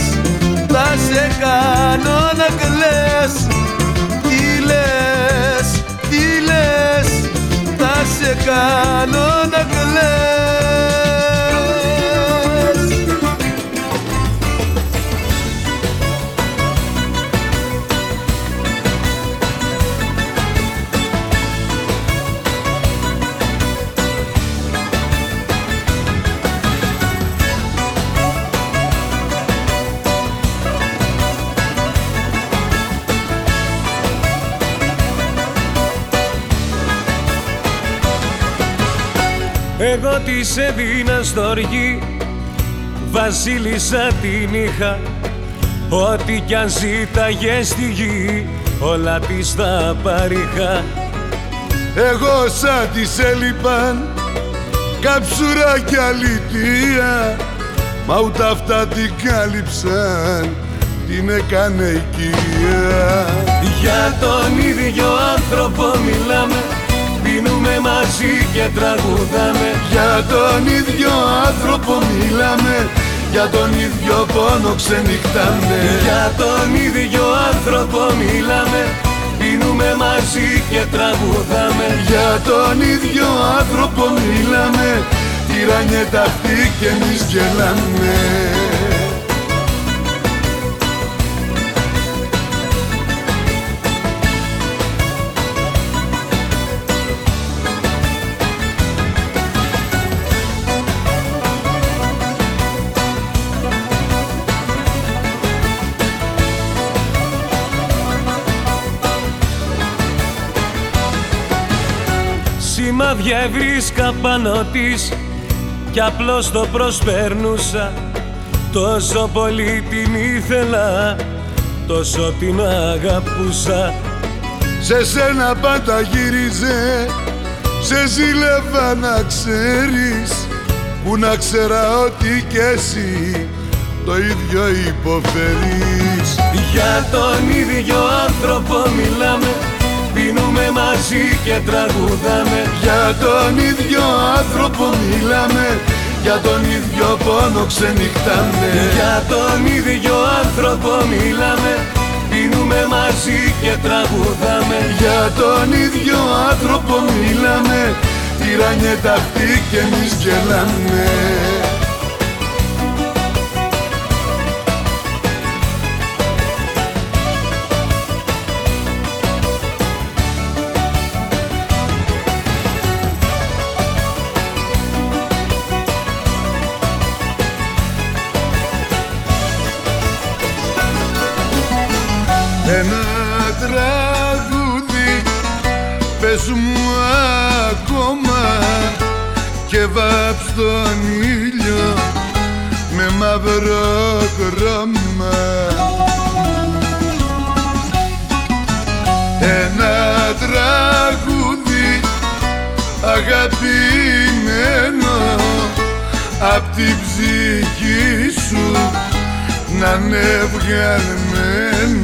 θα σε κάνω να κλαις. Τι λες, τι λες, θα σε κάνω να κλαις viver. Εγώ της έδινα στοργή Βασίλισσα την είχα Ό,τι κι αν ζήταγε στη γη Όλα της τα παρήχα. Εγώ σαν της έλειπαν Κάψουρα κι αλητία Μα ούτε αυτά την κάλυψαν Την έκανε οικία. Για τον ίδιο άνθρωπο μιλάμε Πίνουμε μαζί και τραγουδάμε. Για τον ίδιο άνθρωπο μιλάμε. Για τον ίδιο πόνο ξενυχτάμε. Για τον ίδιο άνθρωπο μιλάμε. Πίνουμε μαζί και τραγουδάμε. Για τον ίδιο άνθρωπο μιλάμε. Τυράνιε αυτή και εμείς γελάμε Σημάδια ευρίσκα πάνω της Κι απλώς το προσπέρνουσα. Τόσο πολύ την ήθελα Τόσο την αγαπούσα. Σε σένα πάντα γύριζε Σε ζήλευα να ξέρεις Που να ξέρα ότι κι εσύ Το ίδιο υποφέρεις. Για τον ίδιο άνθρωπο μιλάμε Πίνουμε μαζί και τραγουδάμε. Για τον ίδιο άνθρωπο μιλάμε. Για τον ίδιο πόνο ξενυχτάμε. Για τον ίδιο άνθρωπο μιλάμε. Πίνουμε μαζί και τραγουδάμε. Για τον ίδιο άνθρωπο μιλάμε. Τυράνιε αυτή και εμείς γελάμε βάψ' τον ήλιο με μαύρο χρώμα. Ένα τραγούδι αγαπημένο απ' την ψυχή σου να είναι βγαλμένο.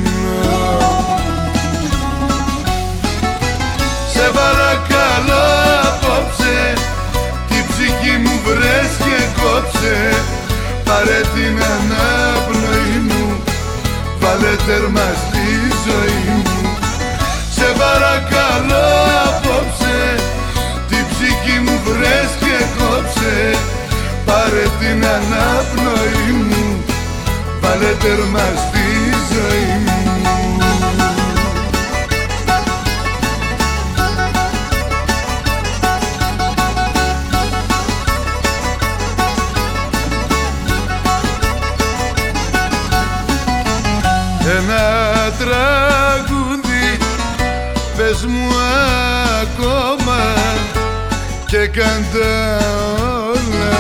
Σε παρακαλώ απόψε και κόψε Πάρε την αναπνοή μου Βάλε τέρμα στη ζωή μου Σε παρακαλώ απόψε Την ψυχή μου βρες και κόψε. Πάρε την αναπνοή μου Βάλε τέρμα στη ζωή και κάντα όλα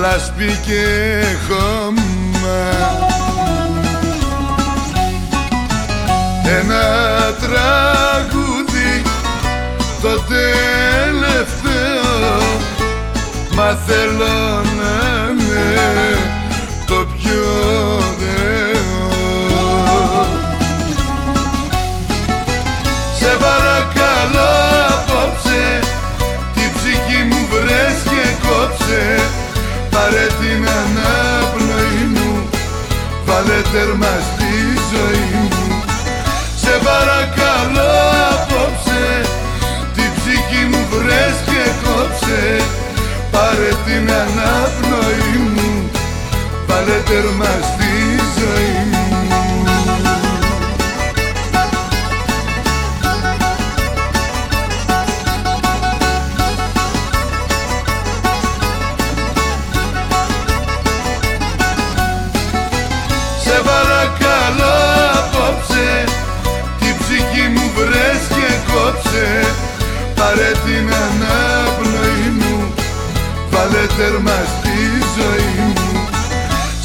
λάσπη και χώμα. Ένα τραγούδι το τελευταίο μα θέλω να είναι το πιο ωραίο. Σε παρακαλώ απόψε κόψε Πάρε την αναπνοή μου Βάλε τέρμα στη ζωή μου. Σε παρακαλώ απόψε Την ψυχή μου βρες και κόψε Πάρε την αναπνοή μου Βάλε τέρμα στη ζωή μου Πάρε την αναπνοή μου Βάλε τέρμα στη ζωή μου.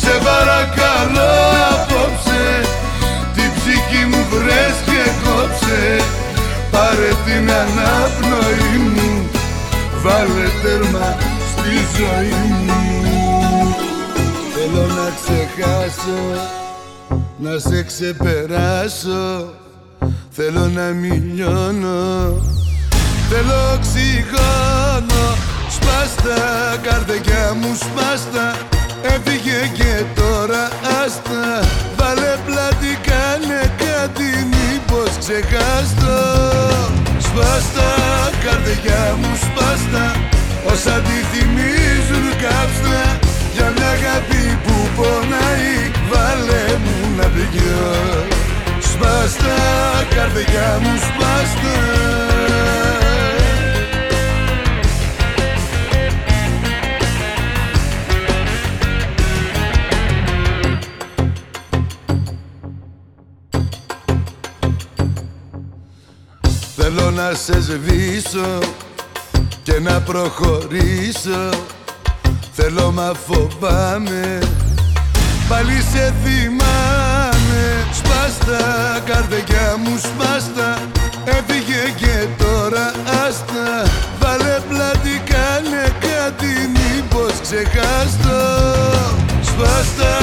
Σε παρακαλώ απόψε Την ψυχή μου βρες και κόψε. Πάρε την αναπνοή μου Βάλε τέρμα στη ζωή μου. Θέλω να ξεχάσω Να σε ξεπεράσω. Θέλω να μην λιώνω Θέλω οξυγόνο. Σπάστα καρδιά μου σπάστα Έφυγε και τώρα άστα Βάλε πλάτη κάνε κάτι μήπως ξεχάστο Σπάστα καρδιά μου σπάστα Όσα τη θυμίζουν κάψτα Για μια αγάπη που πονάει Βάλε μου να πηγαίνω. Σπάστα καρδιά μου σπάστα Θέλω να σε σβήσω και να προχωρήσω. Θέλω μα φοβάμαι. Πάλι σε θυμάμαι. Σπάστα καρδιά μου σπάστα. Έφυγε και τώρα άστα. Βάλε πλάτη κάνε κάτι μήπως ξεχάστο Σπάστα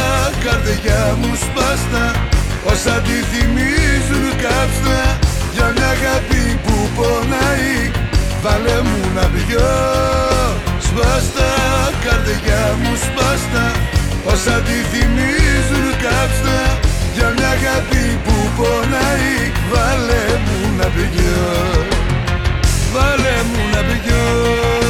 καρδιά μου σπάστα. Όσα τη θυμίζουν κάψτα Για μια αγάπη που πονάει. Βάλε μου να πιω Σπάστα καρδιά μου σπάστα Όσα τη θυμίζουν κάψτα Για μια αγάπη που πονάει. Βάλε μου να πιω Βάλε μου να πιω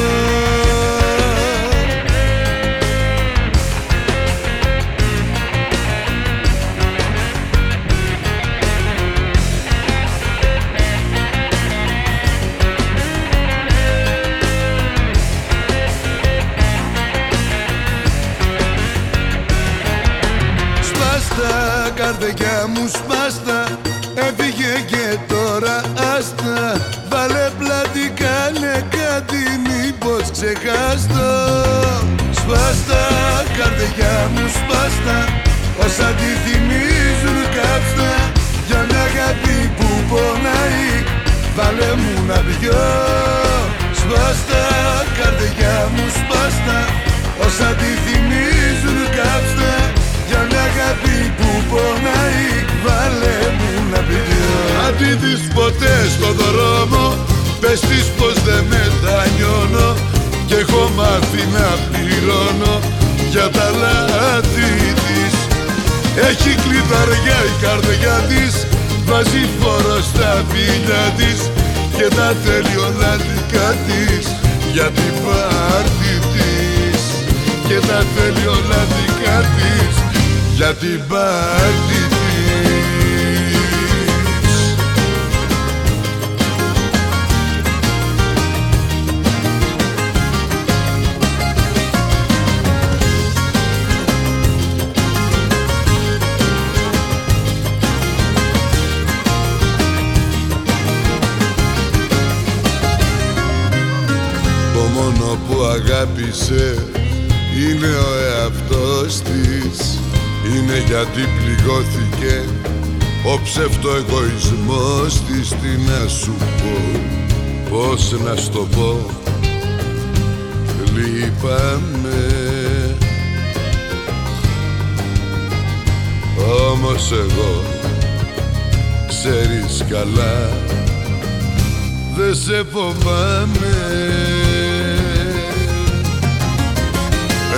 Σπάστα καρδιά μου σπάστα Έφυγε και τώρα άστα Βάλε πλάτη κάνε κάτι μήπως ξεχάστο Σπάστα καρδιά μου σπάστα Όσα τη θυμίζουν κάψτα Για μια αγάπη που πονάει Βάλε μου να πιω. Σπάστα καρδιά μου σπάστα Όσα τη θυμίζουν κάψτα πονάει Βάλε μου να πιω Αν της δεις ποτές στο δρόμο Πες της πως δεν μετανιώνω. Κι έχω μάθει να πληρώνω Για τα λάθη της. Έχει κλειδαριά η καρδιά της Βάζει φόρο στα φίλια της Και τα θέλει όλα δικά της Για την πάρτι της. Και τα θέλει όλα δικά της Για την πάρτι της αγάπησε είναι ο εαυτός της Είναι γιατί πληγώθηκε ο ψεύτο εγωισμός της Τι να σου πω, πώς να στο πω. Λείπαμε Όμως εγώ ξέρεις καλά Δεν σε φοβάμαι.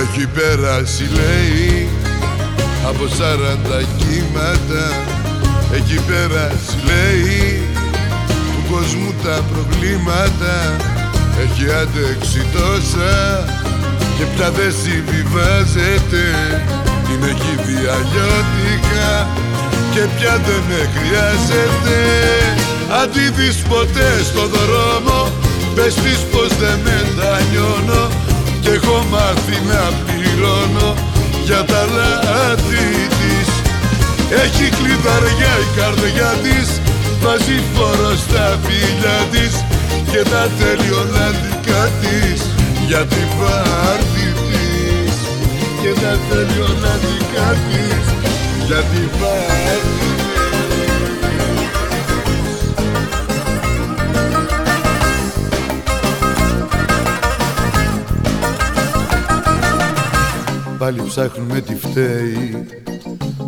Έχει περάσει λέει από σαράντα κύματα Έχει περάσει λέει του κόσμου τα προβλήματα Έχει αντέξει τόσα. Και πια δεν συμβιβάζεται Την έχει δει αλλιώτικα. Και πια δεν με χρειάζεται Αν τη δεις ποτέ στο δρόμο πες της πως δεν μετανιώνω. Και έχω μάθει να πληρώνω για τα λάθη της. Έχει κλειδαριά η καρδιά της Βάζει φόρο στα φίλια της Και τα θέλει όλα δικά της. Για την πάρτι της Και τα θέλει όλα δικά της. Για την πάρτι Πάλι ψάχνουμε τι φταίει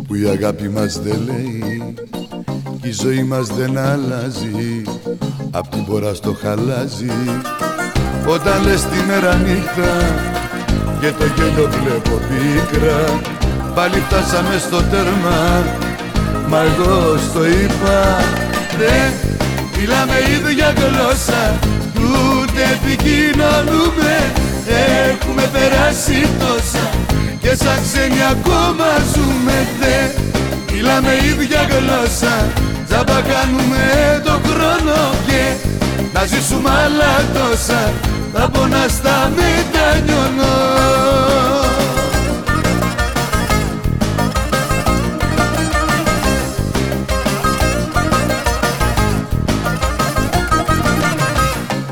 που η αγάπη μας δεν λέει και η ζωή μας δεν αλλάζει απ' την πορά στο χαλάζει. Όταν λες τη μέρα νύχτα και το γέλιο βλέπω πίκρα πάλι φτάσαμε στο τέρμα μα εγώ στο είπα δεν μιλάμε ίδια γλώσσα ούτε επικοινωνούμε έχουμε περάσει τόσα και σαν ξένοι ακόμα ζούμε δε. Μιλάμε ίδια γλώσσα. Τζάμπα κάνουμε το χρόνο και Να ζήσουμε άλλα τόσα. Θα πονά στα μετανιώνω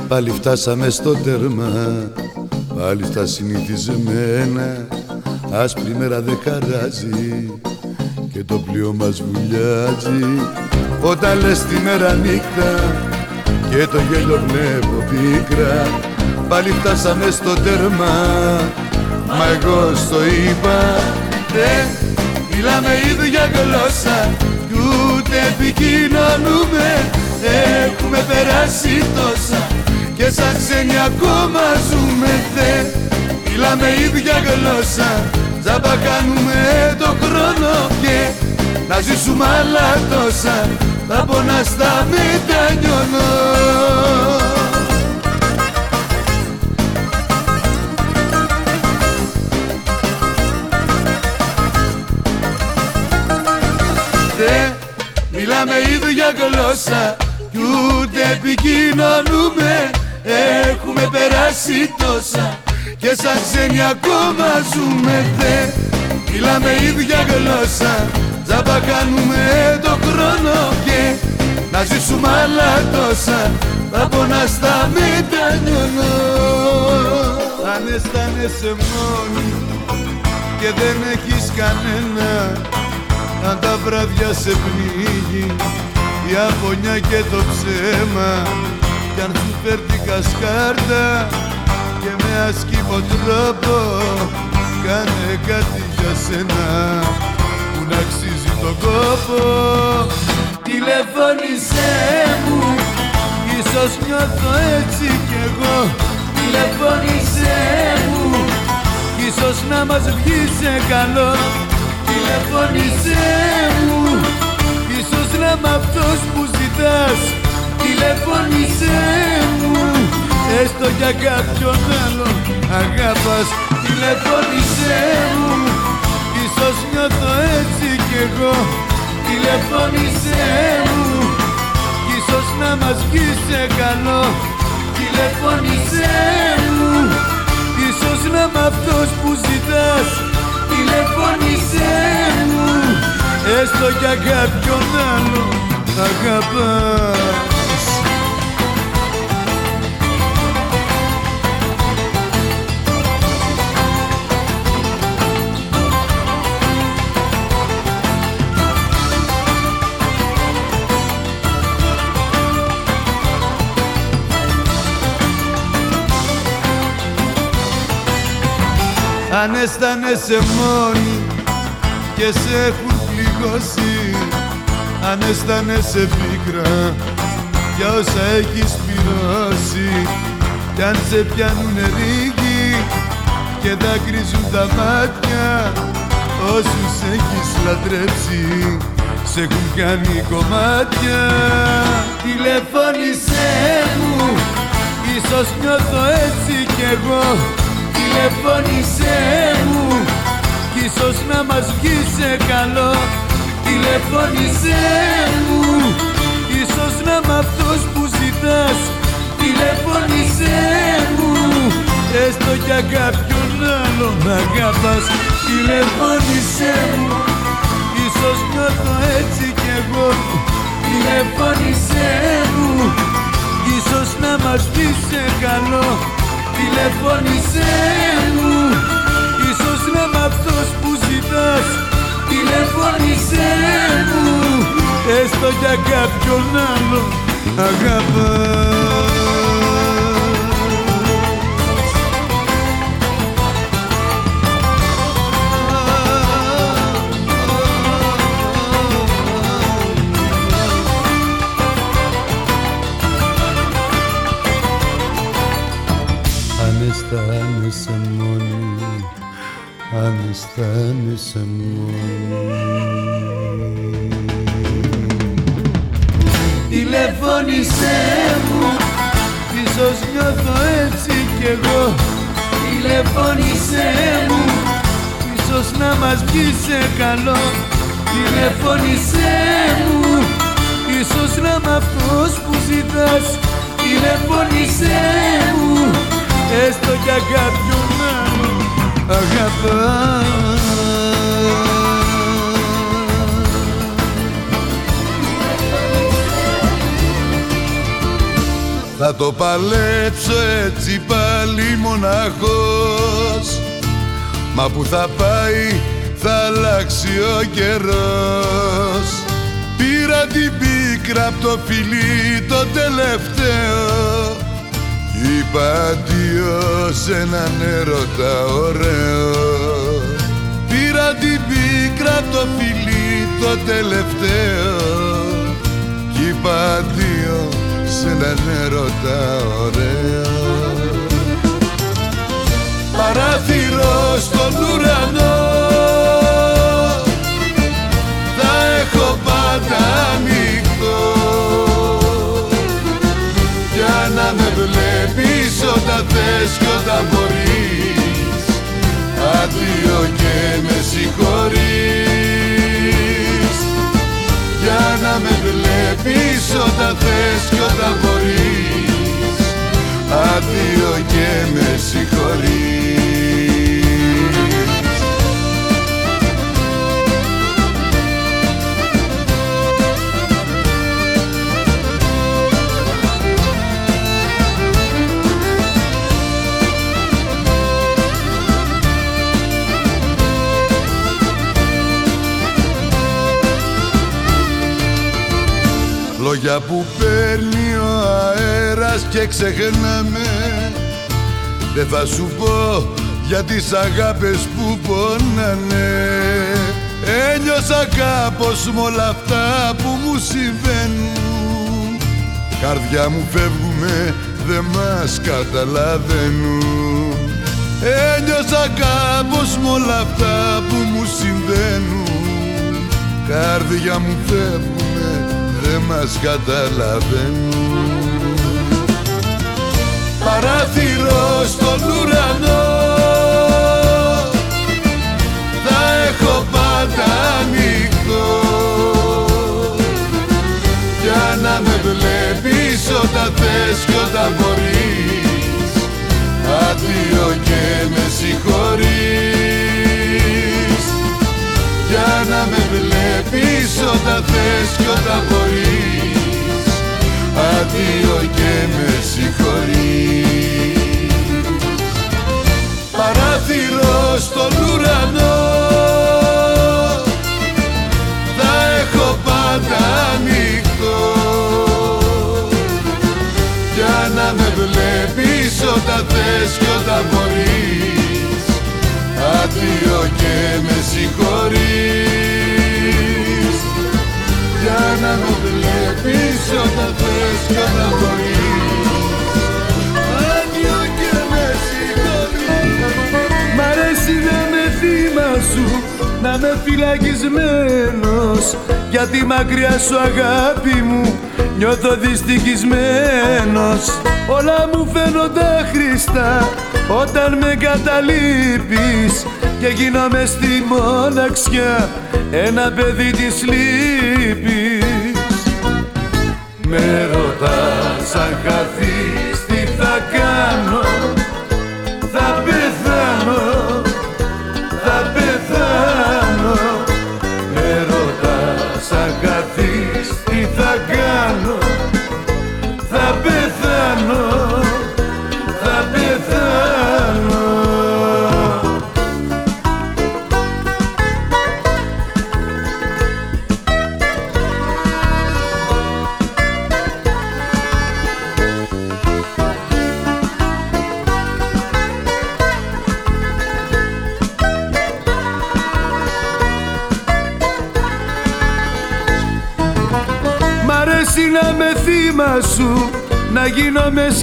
Πάλι φτάσαμε στο τέρμα. Πάλι στα συνηθισμένα Άσπρη μέρα δεν χαράζει και το πλοίο μας βουλιάζει. Όταν λες τη μέρα νύχτα και το γέλιο βλέπω πίκρα Πάλι φτάσαμε στο τέρμα. Μα εγώ στο είπα Δεν μιλάμε ίδια γλώσσα Κι ούτε επικοινωνούμε. Έχουμε περάσει τόσα Και σαν ξένοι ακόμα ζούμε. Δεν μιλάμε ίδια γλώσσα Τζάμπα κάνουμε το χρόνο και να ζήσουμε άλλα τόσα. Θα πονά στα μετανιώνω Δεν μιλάμε ίδια γλώσσα κι ούτε επικοινωνούμε. Έχουμε περάσει τόσα και σαν ξένοι ακόμα ζούμε δε Μιλάμε ίδια γλώσσα. Τζάμπα κάνουμε το χρόνο και Να ζήσουμε άλλα τόσα. Θα πονά στα μετανιώνω Αν αισθάνεσαι μόνη Και δεν έχεις κανένα. Αν τα βράδια σε πνίγει η αφωνιά και το ψέμα. Κι αν σου φέρει κασκάρτα και με ασκήπο τρόπο. Κάνε κάτι για σένα που να αξίζει τον κόπο. Τηλεφώνησέ μου ίσως νιώθω έτσι κι εγώ. Τηλεφώνησέ μου ίσως να μας βγει σε καλό. Τηλεφώνησέ μου Ίσως να μ' αυτός που ζητάς. Τηλεφώνησέ μου Έστω για κάποιον άλλο αγάπας Τηλεφώνησέ μου. Ίσως νιώθω έτσι κι εγώ Τηλεφώνησέ μου. Ίσως να μας βγει σε καλό Τηλεφώνησέ μου. Ίσως να μ' αυτός που ζητάς Τηλεφώνησέ μου. Έστω για κάποιον άλλο αγαπάς Αν αισθάνεσαι μόνη και σε έχουν πληγώσει. Αν αισθάνεσαι πίκρα για όσα έχεις πληρώσει. Κι αν σε πιάνουνε ρίγοι και δάκρυζουν τα μάτια Όσους έχεις λατρέψει σε έχουν κάνει κομμάτια. Τηλεφώνησέ μου, ίσως νιώθω έτσι κι εγώ Τηλεφώνησέ μου. Κι ίσως να μας βγει σε καλό. Τηλεφώνησέ μου. Ίσως να μ' αυτός που ζητάς Τηλεφώνησέ μου. Έστω για κάποιον άλλο να αγαπάς Τηλεφώνησέ μου. Ίσως νιώθω έτσι κι εγώ Τηλεφώνησέ μου. Ίσως να μας βγει σε καλό Τηλεφώνησέ μου. Ίσως να μ' αυτός που ζητάς Τηλεφώνησέ μου. Έστω για κάποιον άλλο αγαπάς Αν αισθάνεσαι μόνη. Τηλεφώνησέ μου Ίσως νιώθω έτσι κι εγώ. Τηλεφώνησέ μου Ίσως να μας βγει σε καλό. Τηλεφώνησέ μου Ίσως να μ' αυτός που ζητάς. Τηλεφώνησέ μου Έστω για κάποιον άλλο αγαπάς. Θα το παλέψω έτσι πάλι μοναχός. Μα που θα πάει θα αλλάξει ο καιρός. Πήρα την πίκρα απ' το φιλί το τελευταίο Είπα αντίο σε έναν έρωτα ωραίο. Πήρα την πίκρα απ' το φιλί το τελευταίο. Κι είπα αντίο σε έναν έρωτα ωραίο. Παράθυρο στον ουρανό. Θα έχω πάντα ανοιχτό. Για να με βλέπεις όταν θες κι όταν μπορείς. Αντίο και με συγχωρείς. Για να με βλέπεις όταν θες κι όταν μπορείς. Αντίο και με συγχωρείς Λόγια που παίρνει ο αέρας και ξεχνάμε. Δεν θα σου πω για τις αγάπες που πονάνε. Ένιωσα κάπως με όλα αυτά που μου συμβαίνουν. Καρδιά μου φεύγουμε, δεν μας καταλαβαίνουν. Ένιωσα κάπως μ' όλα αυτά που μου συμβαίνουν. Κάρδια μου φεύγουνε, δεν μας καταλαβαίνουν. Παράθυρο στον ουρανό. Θα έχω πάντα ανοιχτό. Για να με βλέπεις όταν θες και όταν μπορείς. Αντίο και βλέπεις όταν θες και όταν μπορείς. Αντίο και με συγχωρείς. Παράθυρο στον ουρανό. Θα έχω πάντα ανοιχτό. Για να με βλέπεις όταν θες και όταν μπορείς. Αντίο και με συγχωρείς. Για να με βλέπεις όταν θες και όταν μπορείς. Αντίο και με συγχωρείς. Μ' αρέσει να με θύμα σου Να με φυλακισμένος. Γιατί μακριά σου αγάπη μου Νιώθω δυστυχισμένος. Όλα μου φαίνονται χρηστά Όταν με καταλείπεις Και γίνομαι στη μοναξιά Ένα παιδί της λύπης Με ρωτάς αν χαθείς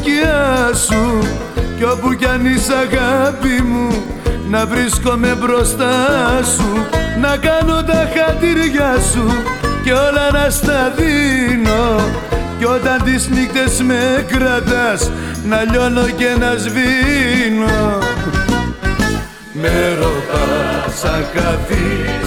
σκιά σου. Κι όπου κι αν είσαι αγάπη μου Να βρίσκομαι μπροστά σου. Να κάνω τα χατήρια σου Και όλα να στα δίνω. Κι όταν τις νύχτες με κρατάς Να λιώνω και να σβήνω. Με ρωτάς αν καθείς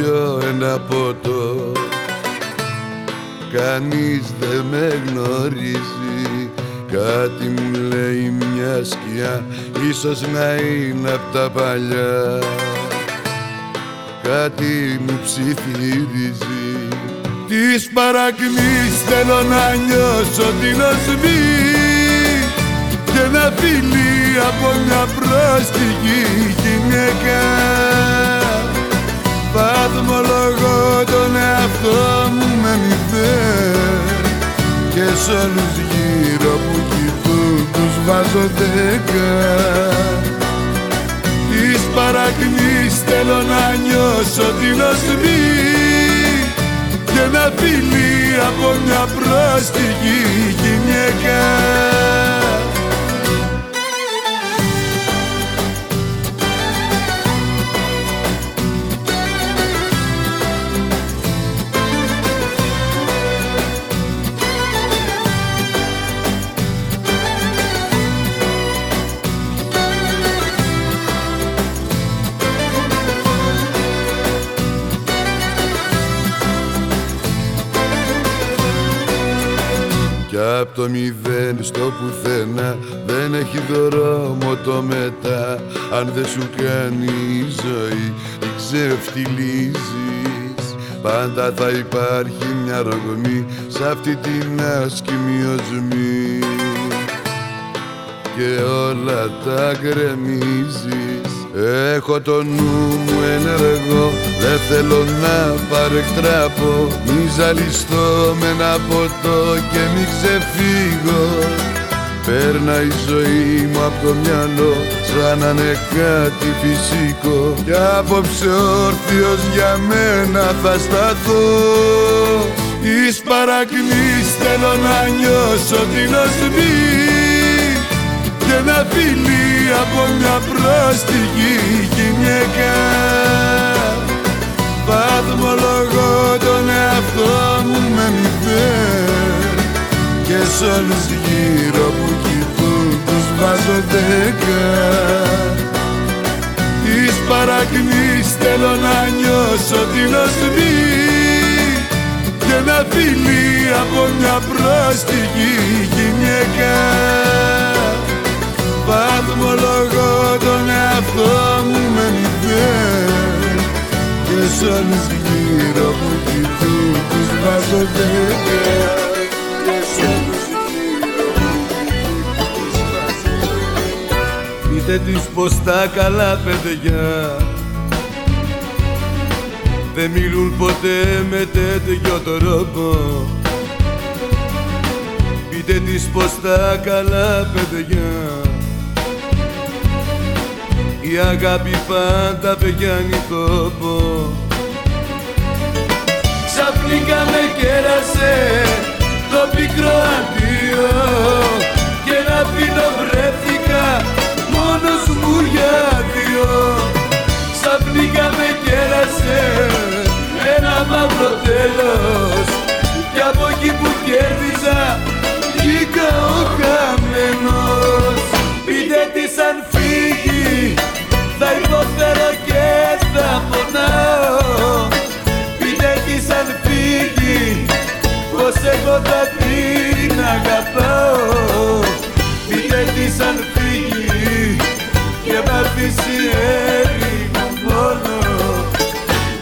πιω ένα ποτό. Κανείς δεν με γνωρίζει. Κάτι μου λέει μια σκιά. Ίσως να είναι απ' τα παλιά. Κάτι μου ψιθυρίζει. Της παρακμής θέλω να νιώσω την οσμή και ένα φιλί από μια πρόστιχη γυναίκα Βαθμολογώ τον εαυτό μου με μηδέν και σ' όλους γύρω που κοιτούν τους βάζω δέκα. Της παρακμής θέλω να νιώσω την οσμή και ένα φιλί από μια πρόστιχη γυναίκα Κι απ' το μηδέν στο πουθενά. Δεν έχει δρόμο το μετά. Αν δεν σου κάνει η ζωή η ξεφτιλίζεις Πάντα θα υπάρχει μια ρογμή Σ' αυτή την άσκημη οσμή. Και όλα τα γκρεμίζεις Έχω το νου μου ενεργό Δεν θέλω να παρεκτράπω Μη ζαλιστώ με ένα ποτό και μη ξεφύγω. Παίρνα η ζωή μου από το μυαλό σαν να είναι κάτι φυσικό. Κι απόψε όρθιος για μένα θα σταθώ. Εις παρακνής θέλω να νιώσω την οσμή. Και να φιλί από μια πρόστιχη γυναίκα. Βαθμολογώ τον εαυτό μου με μηδέν Και σ' όλους γύρω που κοιτούν τους βάζω δέκα. Της παρακνής θέλω να νιώσω την οσμή. Και να φιλί από μια πρόστιχη γυναίκα Βαθμολογώ τον εαυτό μου με μηδέν. Και σ' όλους γύρω που κοιτούν τους βάζω δέκα Και σ' όλους γύρω που κοιτούν τους βάζω δέκα Πείτε της πως τα καλά παιδιά. Δεν μιλούν ποτέ με τέτοιο τρόπο. Πείτε της πως τα καλά παιδιά Η αγάπη πάντα πιάνει τόπο. Ξαφνικά με κέρασε το πικρό αντίο. Και να πίνω βρέθηκα μόνος μου για δύο. Ξαφνικά με κέρασε ένα μαύρο τέλος. Κι από εκεί που κέρδιζα βγήκα ο χαμένος. Πείτε της αν φύγει θα υποφέρω και θα πονάω. Πείτε της αν φύγει πως εγώ θα την αγαπάω. Πείτε της αν φύγει και μ' αφήσει έρημο μόνο.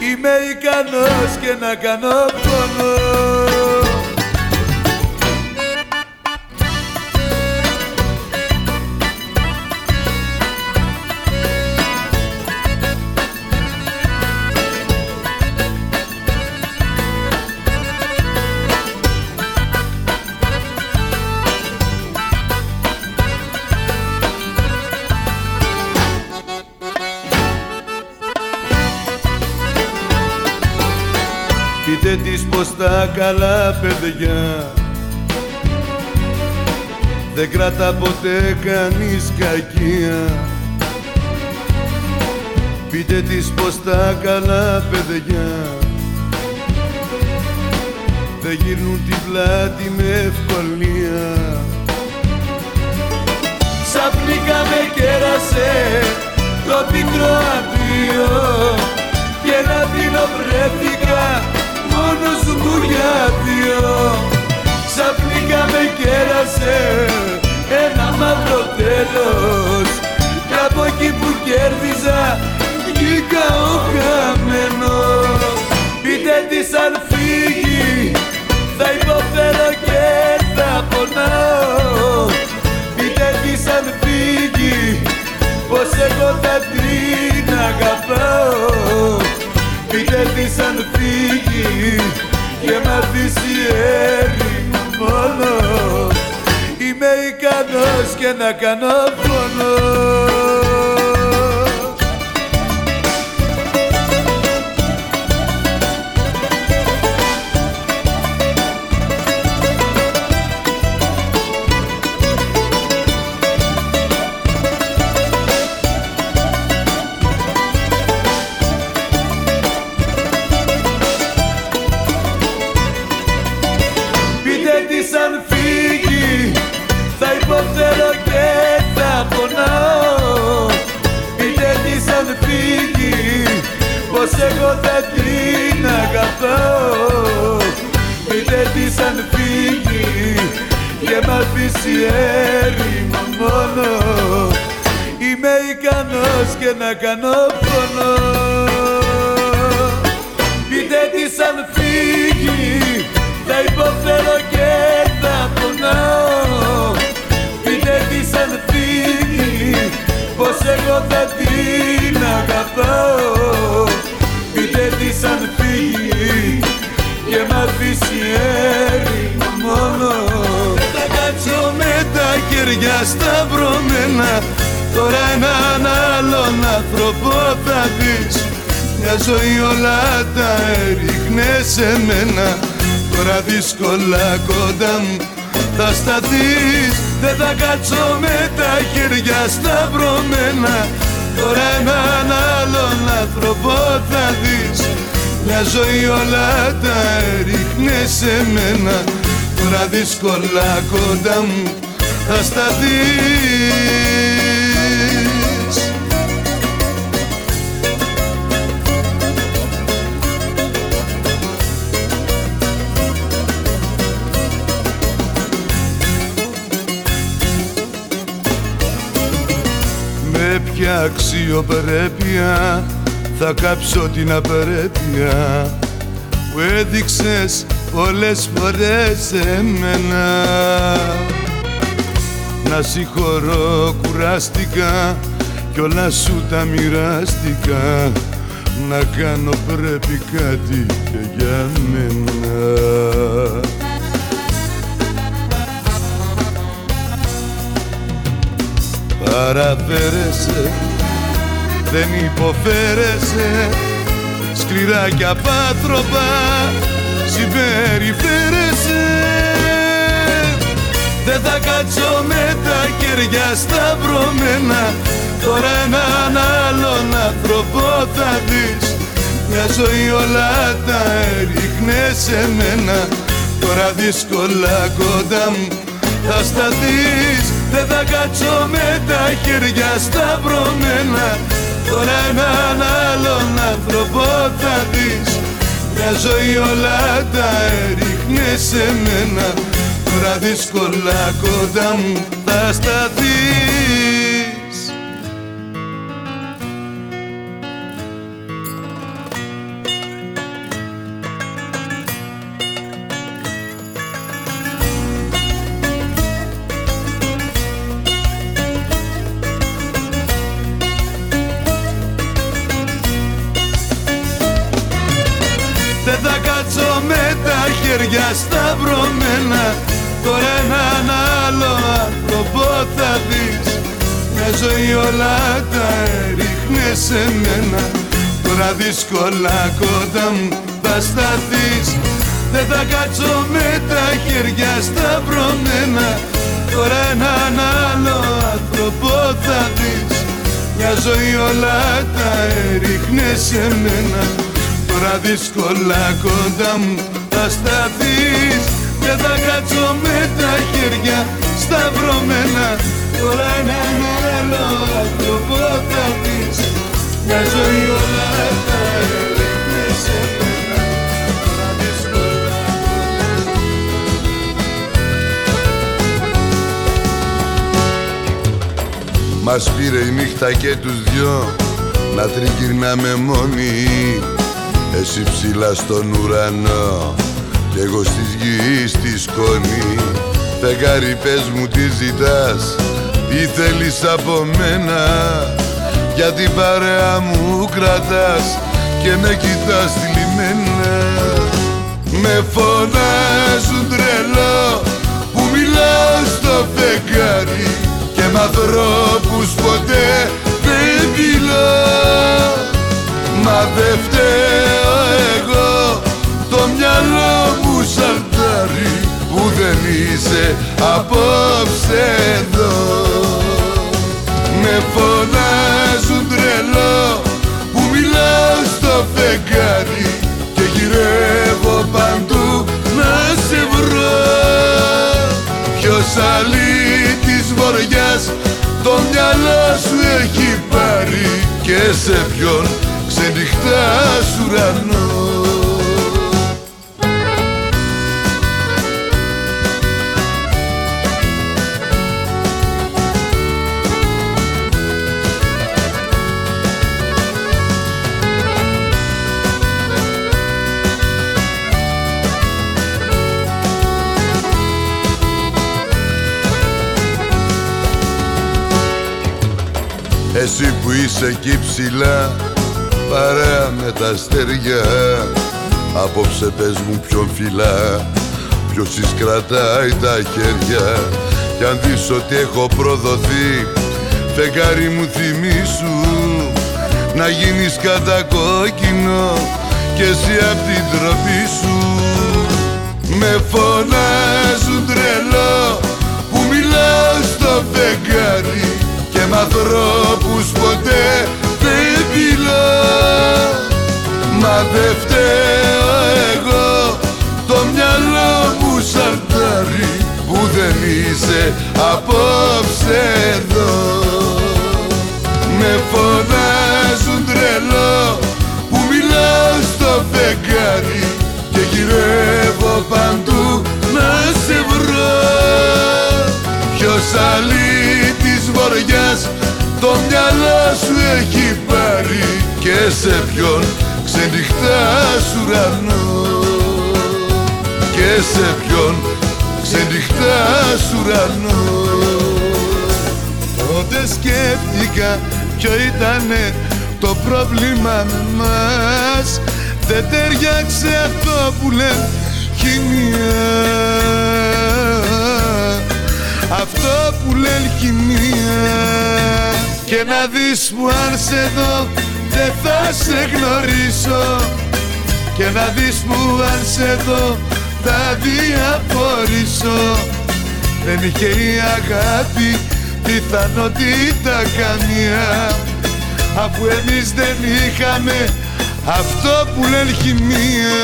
Είμαι ικανός και να κάνω καλά παιδιά. Δεν κρατά ποτέ κανείς κακία. Πείτε της πως τα καλά παιδιά. Δεν γυρνούν την πλάτη με ευκολία. Ξαφνικά με κέρασε το πικρό αντίο και να δίνω βρέθηκα μόνος μου για δύο Ξαφνικά με κέρασε ένα μαύρο τέλος. Κι από εκεί που κέρδιζα βγήκα ο χαμένος. Πείτε της αν φύγει θα υποφέρω και θα πονάω. Πείτε της αν φύγει πως εγώ θα την αγαπάω. Πείτε της αν φύγει και μ' αφήσει έρημο μόνος. Είμαι ικανός και να κάνω πόνος να κάνω πόνο Πείτε της αν φύγει θα υποφέρω και θα πονάω Πείτε της αν φύγει πως εγώ θα την αγαπάω Πείτε της αν φύγει και μ' αφήσει έρημο μόνο. Δεν θα κάτσω με τα χέρια σταυρωμένα Τώρα έναν άλλον άνθρωπο θα δεις. Μια ζωή όλα τα έριχνε σε μένα. Τώρα δύσκολα κοντά μου θα σταθείς. Δεν θα κάτσω με τα χέρια σταυρωμένα. Τώρα έναν άλλον άνθρωπο θα δεις. Μια ζωή όλα τα έριχνε σε μένα. Τώρα δύσκολα κοντά μου θα σταθείς Με ποια αξιοπρέπεια. Θα κάψω την απερέπεια που έδειξες πολλές φορές εμένα. Να συγχωρώ κουράστηκα κι όλα σου τα μοιράστηκα. Να κάνω πρέπει κάτι και για μένα Παραφέρεσαι δεν υποφέρεσαι. Σκληρά κι απάτροπα συμπεριφέρεσαι. Δεν θα κάτσω με τα χέρια σταυρωμένα. Τώρα έναν άλλον άνθρωπο θα δεις. Μια ζωή όλα τα έριχνε σε μένα. Τώρα δύσκολα κοντά μου θα σταθείς Δεν θα κάτσω με τα χέρια σταυρωμένα. Τώρα έναν άλλον άνθρωπο θα δεις. Μια ζωή όλα τα έριχνε σε μένα. Τώρα δύσκολα κοντά μου θα σταθείς θα δεις. Μια ζωή όλα τα έριχνε σε μένα. Τώρα δύσκολα κοντά μου θα σταθείς. Δεν θα κάτσω με τα χέρια σταυρωμένα Τώρα έναν άλλο άνθρωπο θα δεις. Μια ζωή όλα τα έριχνε σε μένα. Τώρα δύσκολα κοντά μου θα σταθείς. Δεν θα κάτσω με τα χέρια σταυρωμένα. Τώρα έναν άλλο άνθρωπο θα δεις Μια ζωή όλα τα έριχνε σε μένα. Τώρα δύσκολα Μας πήρε η νύχτα και τους δυο να τριγυρνάμε μόνοι. Εσύ ψηλά στον ουρανό κι εγώ στις γης στη σκόνη Φεγγάρι πες μου τι ζητάς, τι θέλεις από μένα; Για την παρέα μου κρατάς και με κοιτάς θλιμμένα Με φωνάζουν τρελό που μιλάω στο φεγγάρι Και μ' ανθρώπους ποτέ δεν μιλάω Μα δεν φταίω εγώ το μυαλό μου σαλτάρι που δεν είσαι απόψε εδώ. Με φωνάζουν τρελό που μιλάω στο φεγγάρι και γυρεύω παντού να σε βρω. Ποιος αλήτης βοριάς το μυαλό σου έχει πάρει και σε ποιον ξενυχτάς ουρανό είσαι εκεί ψηλά παρέα με τα αστέρια. Απόψε πες μου ποιον φυλά Ποιος εις κρατάει τα χέρια. Κι αν δεις ότι έχω προδοθεί Φεγγάρι μου θυμίσου Να γίνεις κατακόκκινο Κι εσύ απ' την τροπή σου. Με φωνάζουν τρελό Που μιλάω στο φεγγάρι Και με ανθρώπους ποτέ δεν μιλάω Μα δεν φταίω εγώ Το μυαλό μου σαρτάρει Που δεν είσαι απόψε εδώ. Με φωνάζουν τρελό Που μιλάω στο φεγγάρι Και γυρεύω παντού να σε βρω. Ποιος αλήτης βοριάς Το μυαλό σου έχει πάρει Και σε ποιον ξενυχτάς ουρανό και σε ποιον ξενυχτάς ουρανό Τότε σκέφτηκα ποιο ήτανε το πρόβλημα μας. Δεν ταιριάξε αυτό που λένε χημία Αυτό που λένε χημία Και να δεις που αν σε δω δεν θα σε γνωρίσω. Και να δεις που αν σε δω θα διαφορήσω δεν είχε η αγάπη πιθανότητα καμία. Αφού εμείς δεν είχαμε αυτό που λένε χημεία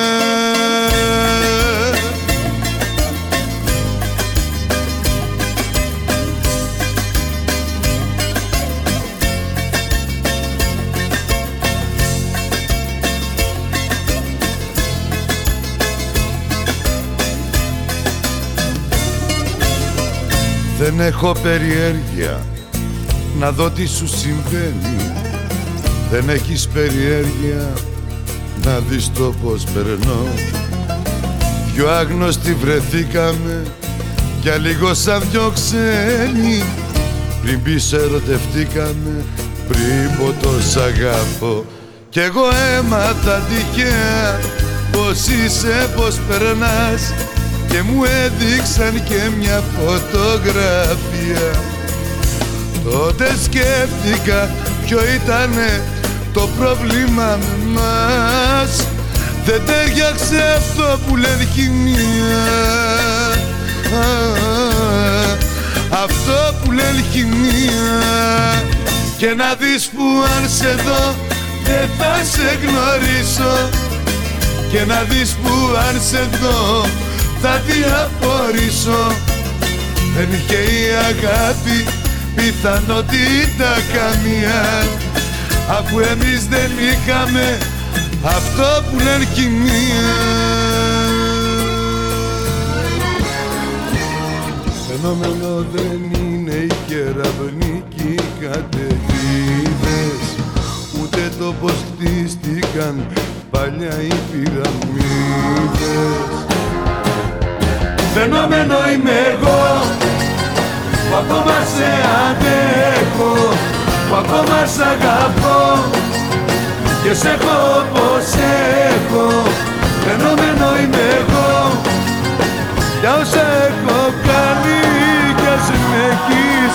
Δεν έχω περιέργεια να δω τι σου συμβαίνει. Δεν έχεις περιέργεια να δεις το πως περνώ. Δυο άγνωστοι βρεθήκαμε για λίγο σαν δυο ξένοι. Πριν πίσω ερωτευτήκαμε πριν πω το σ' αγαπώ. Κι εγώ έμαθα τυχαία πως είσαι, πως περνάς και μου έδειξαν και μια φωτογραφία. Τότε σκέφτηκα ποιο ήτανε το πρόβλημα μας. Δεν τέριαξε αυτό που λένε χημεία Αυτό που λένε χημεία Και να δεις που αν σε δω δεν θα σε γνωρίσω. Και να δεις που αν σε δω θα διαφορήσω Δεν είχε η αγάπη πιθανότητα καμία. Αφού εμείς δεν είχαμε αυτό που λένε κοινία Φαινόμενο δεν είναι οι κεραυνικοί καταιγίδες. Ούτε το πως χτίστηκαν παλιά οι πυραμίδες Φαινόμενο είμαι εγώ που ακόμα σε αντέχω που ακόμα σ' αγαπώ και σε έχω όπως έχω. Φαινόμενο είμαι εγώ για όσα έχω κάνει κι ας με έχεις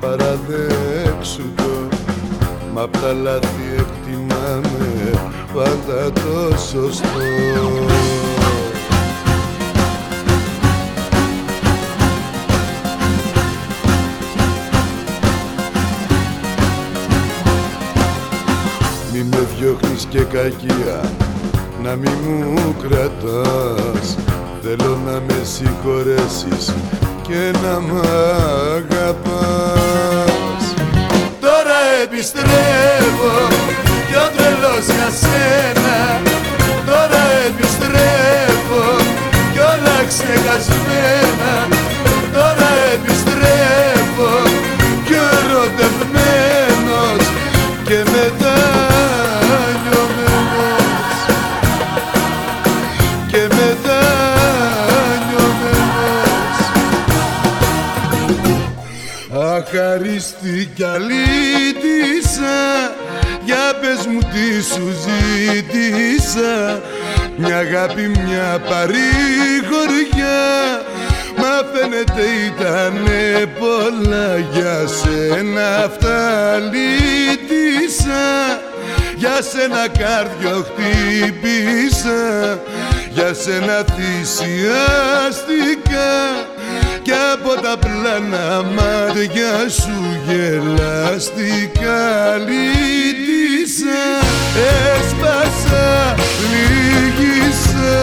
παραδέξου το. Μα απ' τα λάθη εκτιμάμε πάντα το σωστό. Μη με διώχνεις και κακία να μη μου κρατάς. Θέλω να με συγχωρέσεις και να μ' αγαπάς. Τώρα επιστρέφω πιο τρελός για σένα. Τώρα επιστρέφω κι όλα ξεχασμένα κι αλήτησα Για πες μου τι σου ζήτησα Μια αγάπη, μια παρηγοριά. Μα φαίνεται ήτανε πολλά για σένα. Αυτά λύτησα Για σένα κάρδιο χτύπησα Για σένα θυσιάστηκα κι από τα πλάνα μάτια σου γελαστικά λύτησα Έσπασα, λύγησα.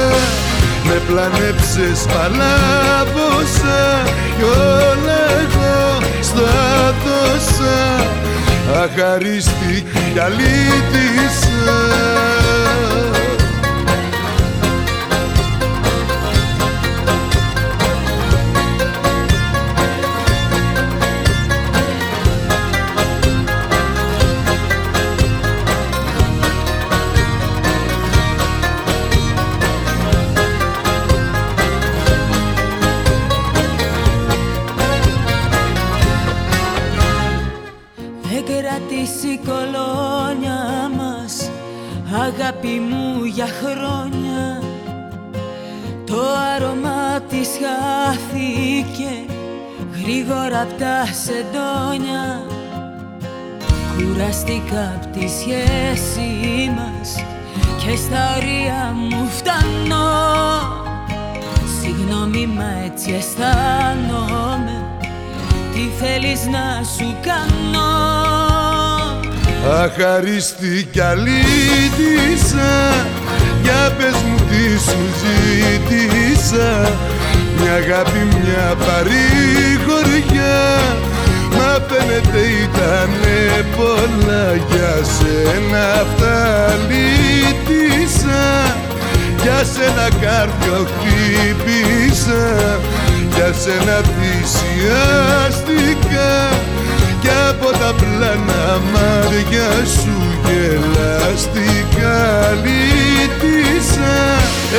Με πλανέψες παλάβωσα Κι όλα εγώ στα δώσα Αχαρίστη Αγάπη μου για χρόνια. Το άρωμα της χάθηκε Γρήγορα απ' τα σεντόνια. Κουραστήκα απ' τη σχέση μας Και στα ωρία μου φτάνω. Συγγνώμη μα έτσι αισθάνομαι. Τι θέλεις να σου κάνω; Αχαρίστη κι αλήτησα Για πες μου τι σου ζήτησα. Μια αγάπη, μια παρηγοριά Μα φαίνεται ήτανε πολλά για σένα αυτά λύτησα. Για σένα κάρδιο χτύπησα Για σένα θυσιάστηκα κι από τα πλάνα μάτια σου γελαστικά λύτησα.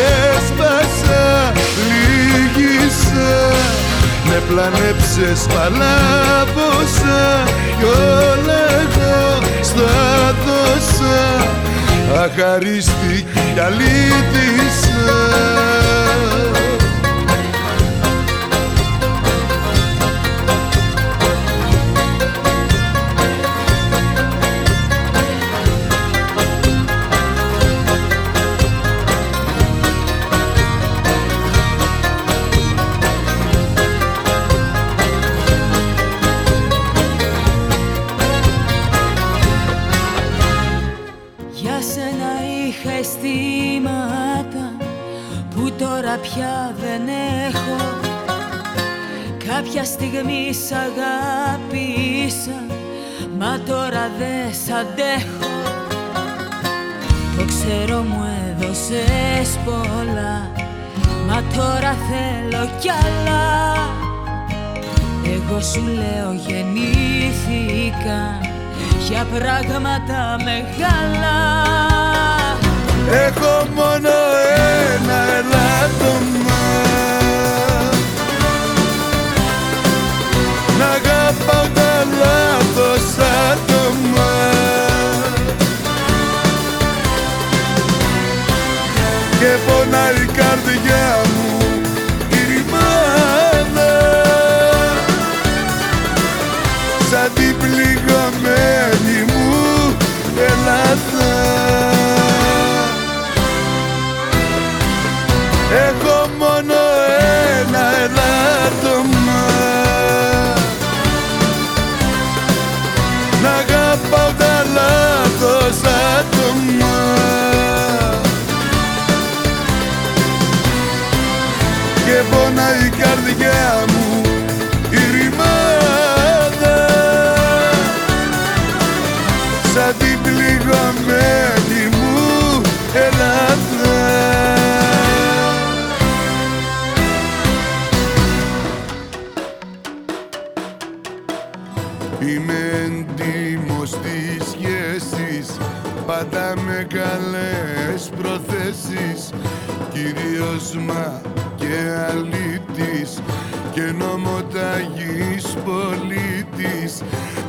Έσπασα, λύγησα. Με πλανέψες παλάβωσα. Κι όλα εγώ στα δώσα. Αχαρίστη κι αλήτησα στιγμή σ' αγάπησα Μα τώρα δεν σ' αντέχω. Το ξέρω μου έδωσες πολλά Μα τώρα θέλω κι άλλα. Εγώ σου λέω γεννήθηκα Για πράγματα μεγάλα. Έχω μόνο ένα ελάττωμα Να αγαπάω τα λάθος άτομα. Και πονάει η καρδιά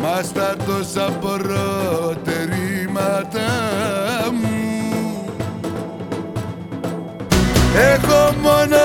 Μας τα τόσα προτερήματα μου. Έχω μόνο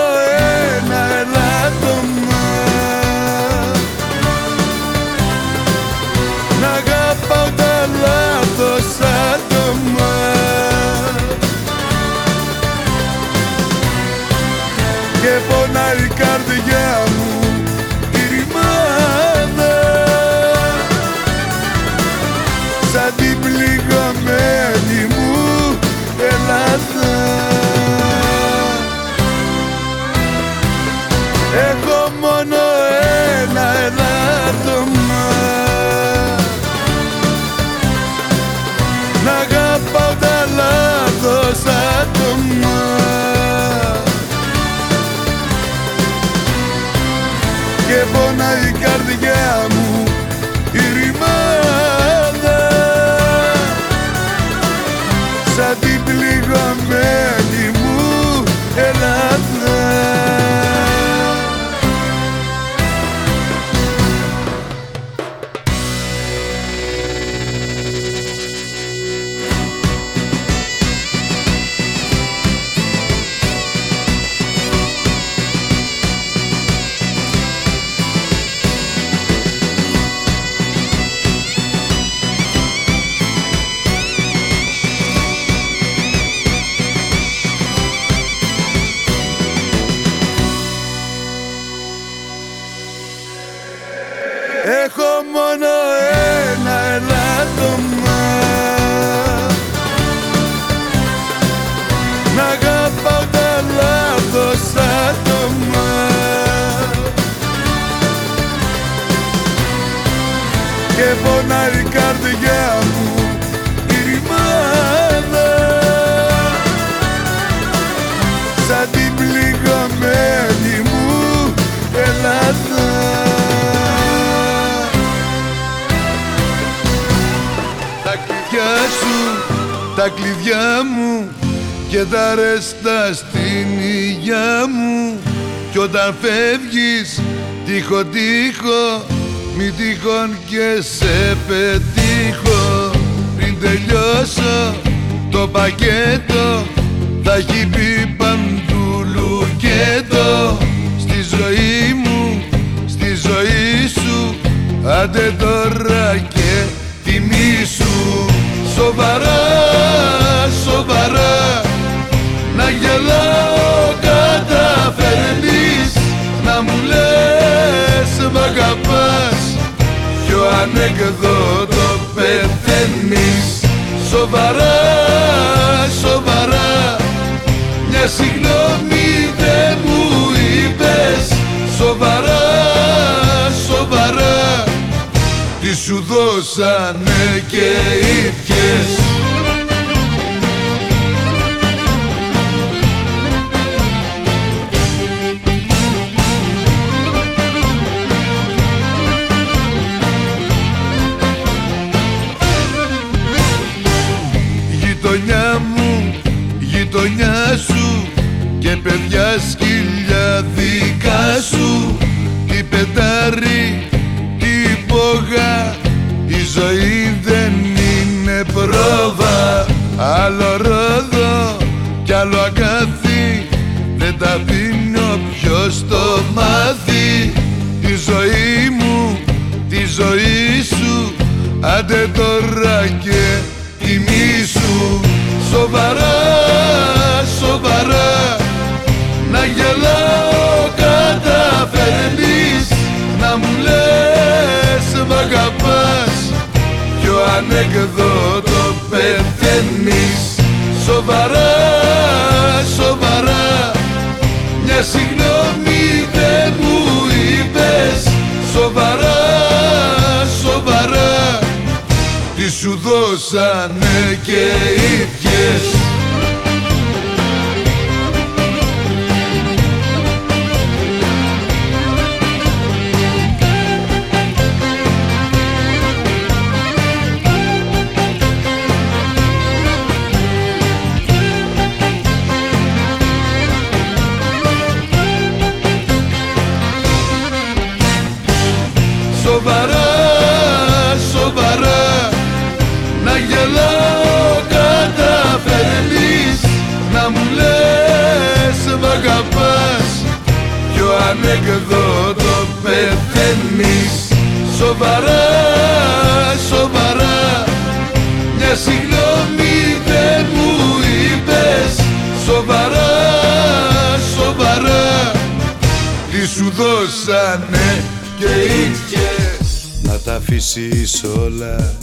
I up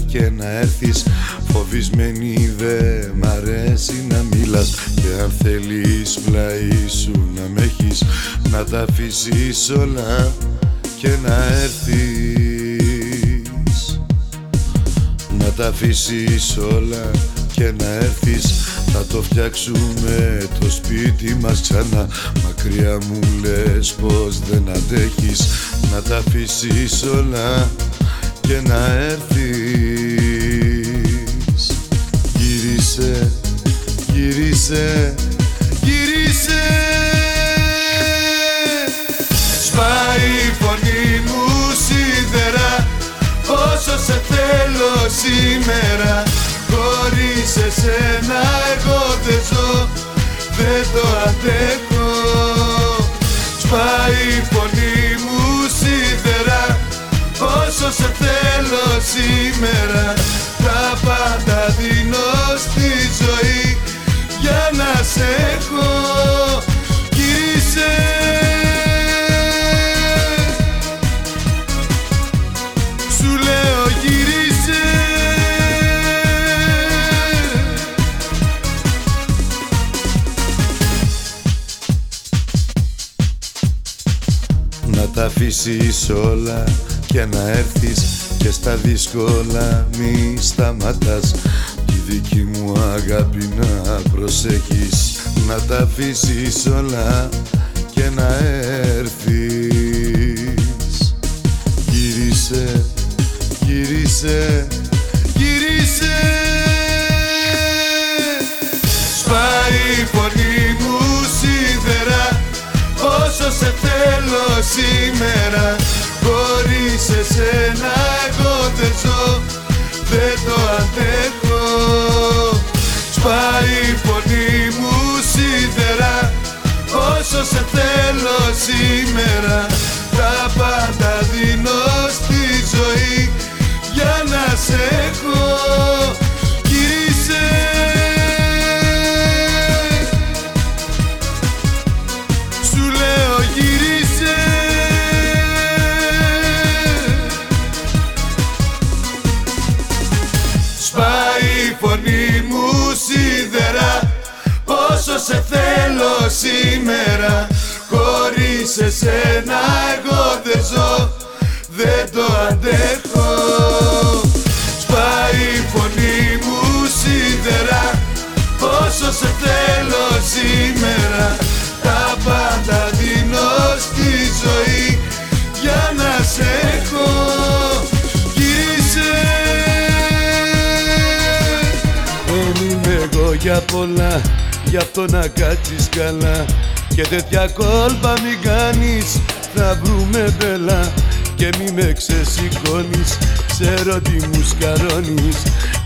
και να έρθεις. Φοβισμένη δε μ' αρέσει να μιλάς. Και αν θέλεις πλάι σου να με έχεις Να τα αφήσεις όλα και να έρθεις. Να τα αφήσεις όλα και να έρθεις. Θα το φτιάξουμε το σπίτι μας ξανά. Μακριά μου λες πως δεν αντέχεις. Να τα αφήσεις όλα και να έρθεις. όλα και να έρθεις και στα δύσκολα μη σταματάς. Τη δική μου αγάπη να προσέχεις να τα αφήσεις όλα και να έρθεις πολλά Γι' αυτό να κάτσεις καλά. Και τέτοια κόλπα μην κάνεις Θα βρούμε μπελά Και μη με ξεσηκώνεις Ξέρω τι μου σκαρώνεις.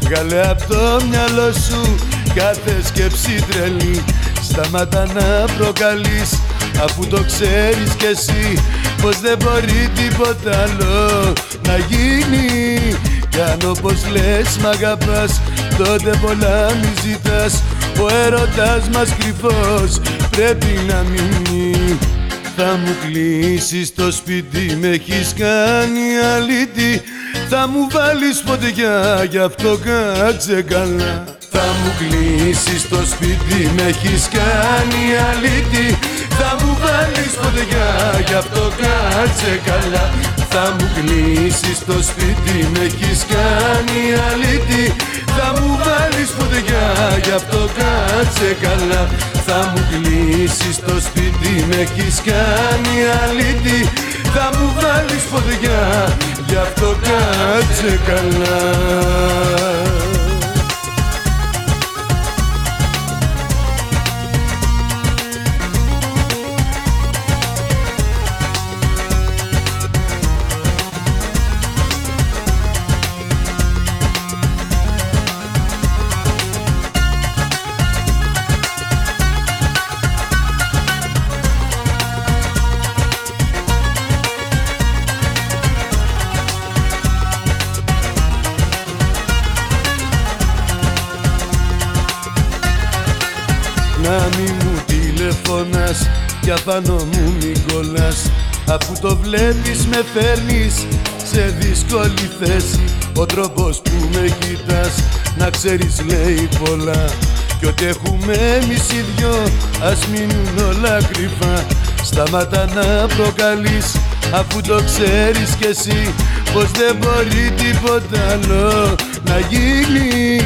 Βγάλε απ' το μυαλό σου Κάθε σκέψη τρελή. Σταμάτα να προκαλείς Αφού το ξέρεις κι εσύ. Πως δεν μπορεί τίποτα άλλο να γίνει Κι αν όπως λες μ' αγαπάς. Τότε πολλά μη ζητάς. Ο έρωτας μας κρυφός. Πρέπει να μείνει. Θα μου κλείσεις το σπίτι, με έχεις κάνει αλήτη. Θα μου βάλεις φωτιά, γι' αυτό κάτσε καλά. Θα μου κλείσεις το σπίτι, με έχεις κάνει αλήτη. Θα μου βάλεις φωτιά, γι' αυτό κάτσε καλά Θα μου κλείσεις το σπίτι, με έχεις κάνει αλήτη. Θα μου βάλεις φωτιά, γι' αυτό κάτσε καλά. Θα μου κλείσεις το σπίτι, με έχεις κάνει αλήτη. Θα μου βάλεις φωτιά, γι' αυτό κάτσε καλά τηλεφωνάς κι απάνω μου μη κολλάς. Αφού το βλέπεις με φέρνεις σε δύσκολη θέση. Ο τρόπος που με κοιτάς να ξέρεις λέει πολλά. Κι ό,τι έχουμε εμείς οι δυο ας μείνουν όλα κρυφά. Σταμάτα να προκαλείς αφού το ξέρεις κι εσύ Πως δεν μπορεί τίποτα άλλο να γίνει.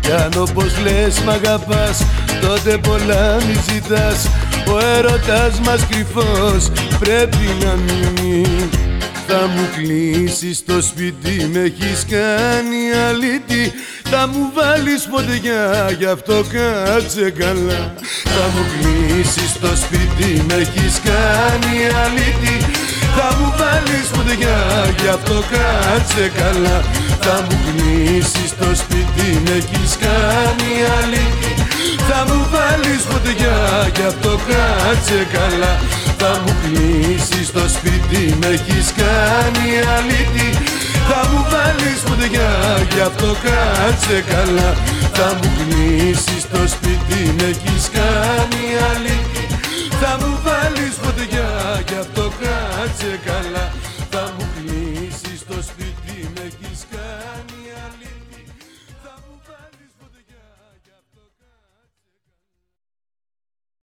Κι αν όπως λες μ' αγαπάς τότε πολλά μη ζητάς Ο έρωτας μας κρυφός πρέπει να μείνει Θα μου κλείσεις το σπίτι, με έχεις κάνει αλήτη. Θα μου βάλεις φωτιά, γι' αυτό κάτσε καλά. Θα μου κλείσεις το σπίτι, με έχεις κάνει αλήτη. Θα μου βάλεις φωτιά, γι' αυτό κάτσε καλά. Θα μου κλείσεις το σπίτι, με έχεις κάνει αλήτη. Θα μου βάλεις φωτιά κι αυτό κάτσε καλά. Θα μου κλείσεις το σπίτι, με έχεις κάνει αλήτη. Θα μου βάλεις φωτιά κι αυτό κάτσε καλά. Θα μου κλείσεις το σπίτι, με έχεις κάνει αλήτη. Θα μου βάλεις φωτιά κι αυτό κάτσε καλά.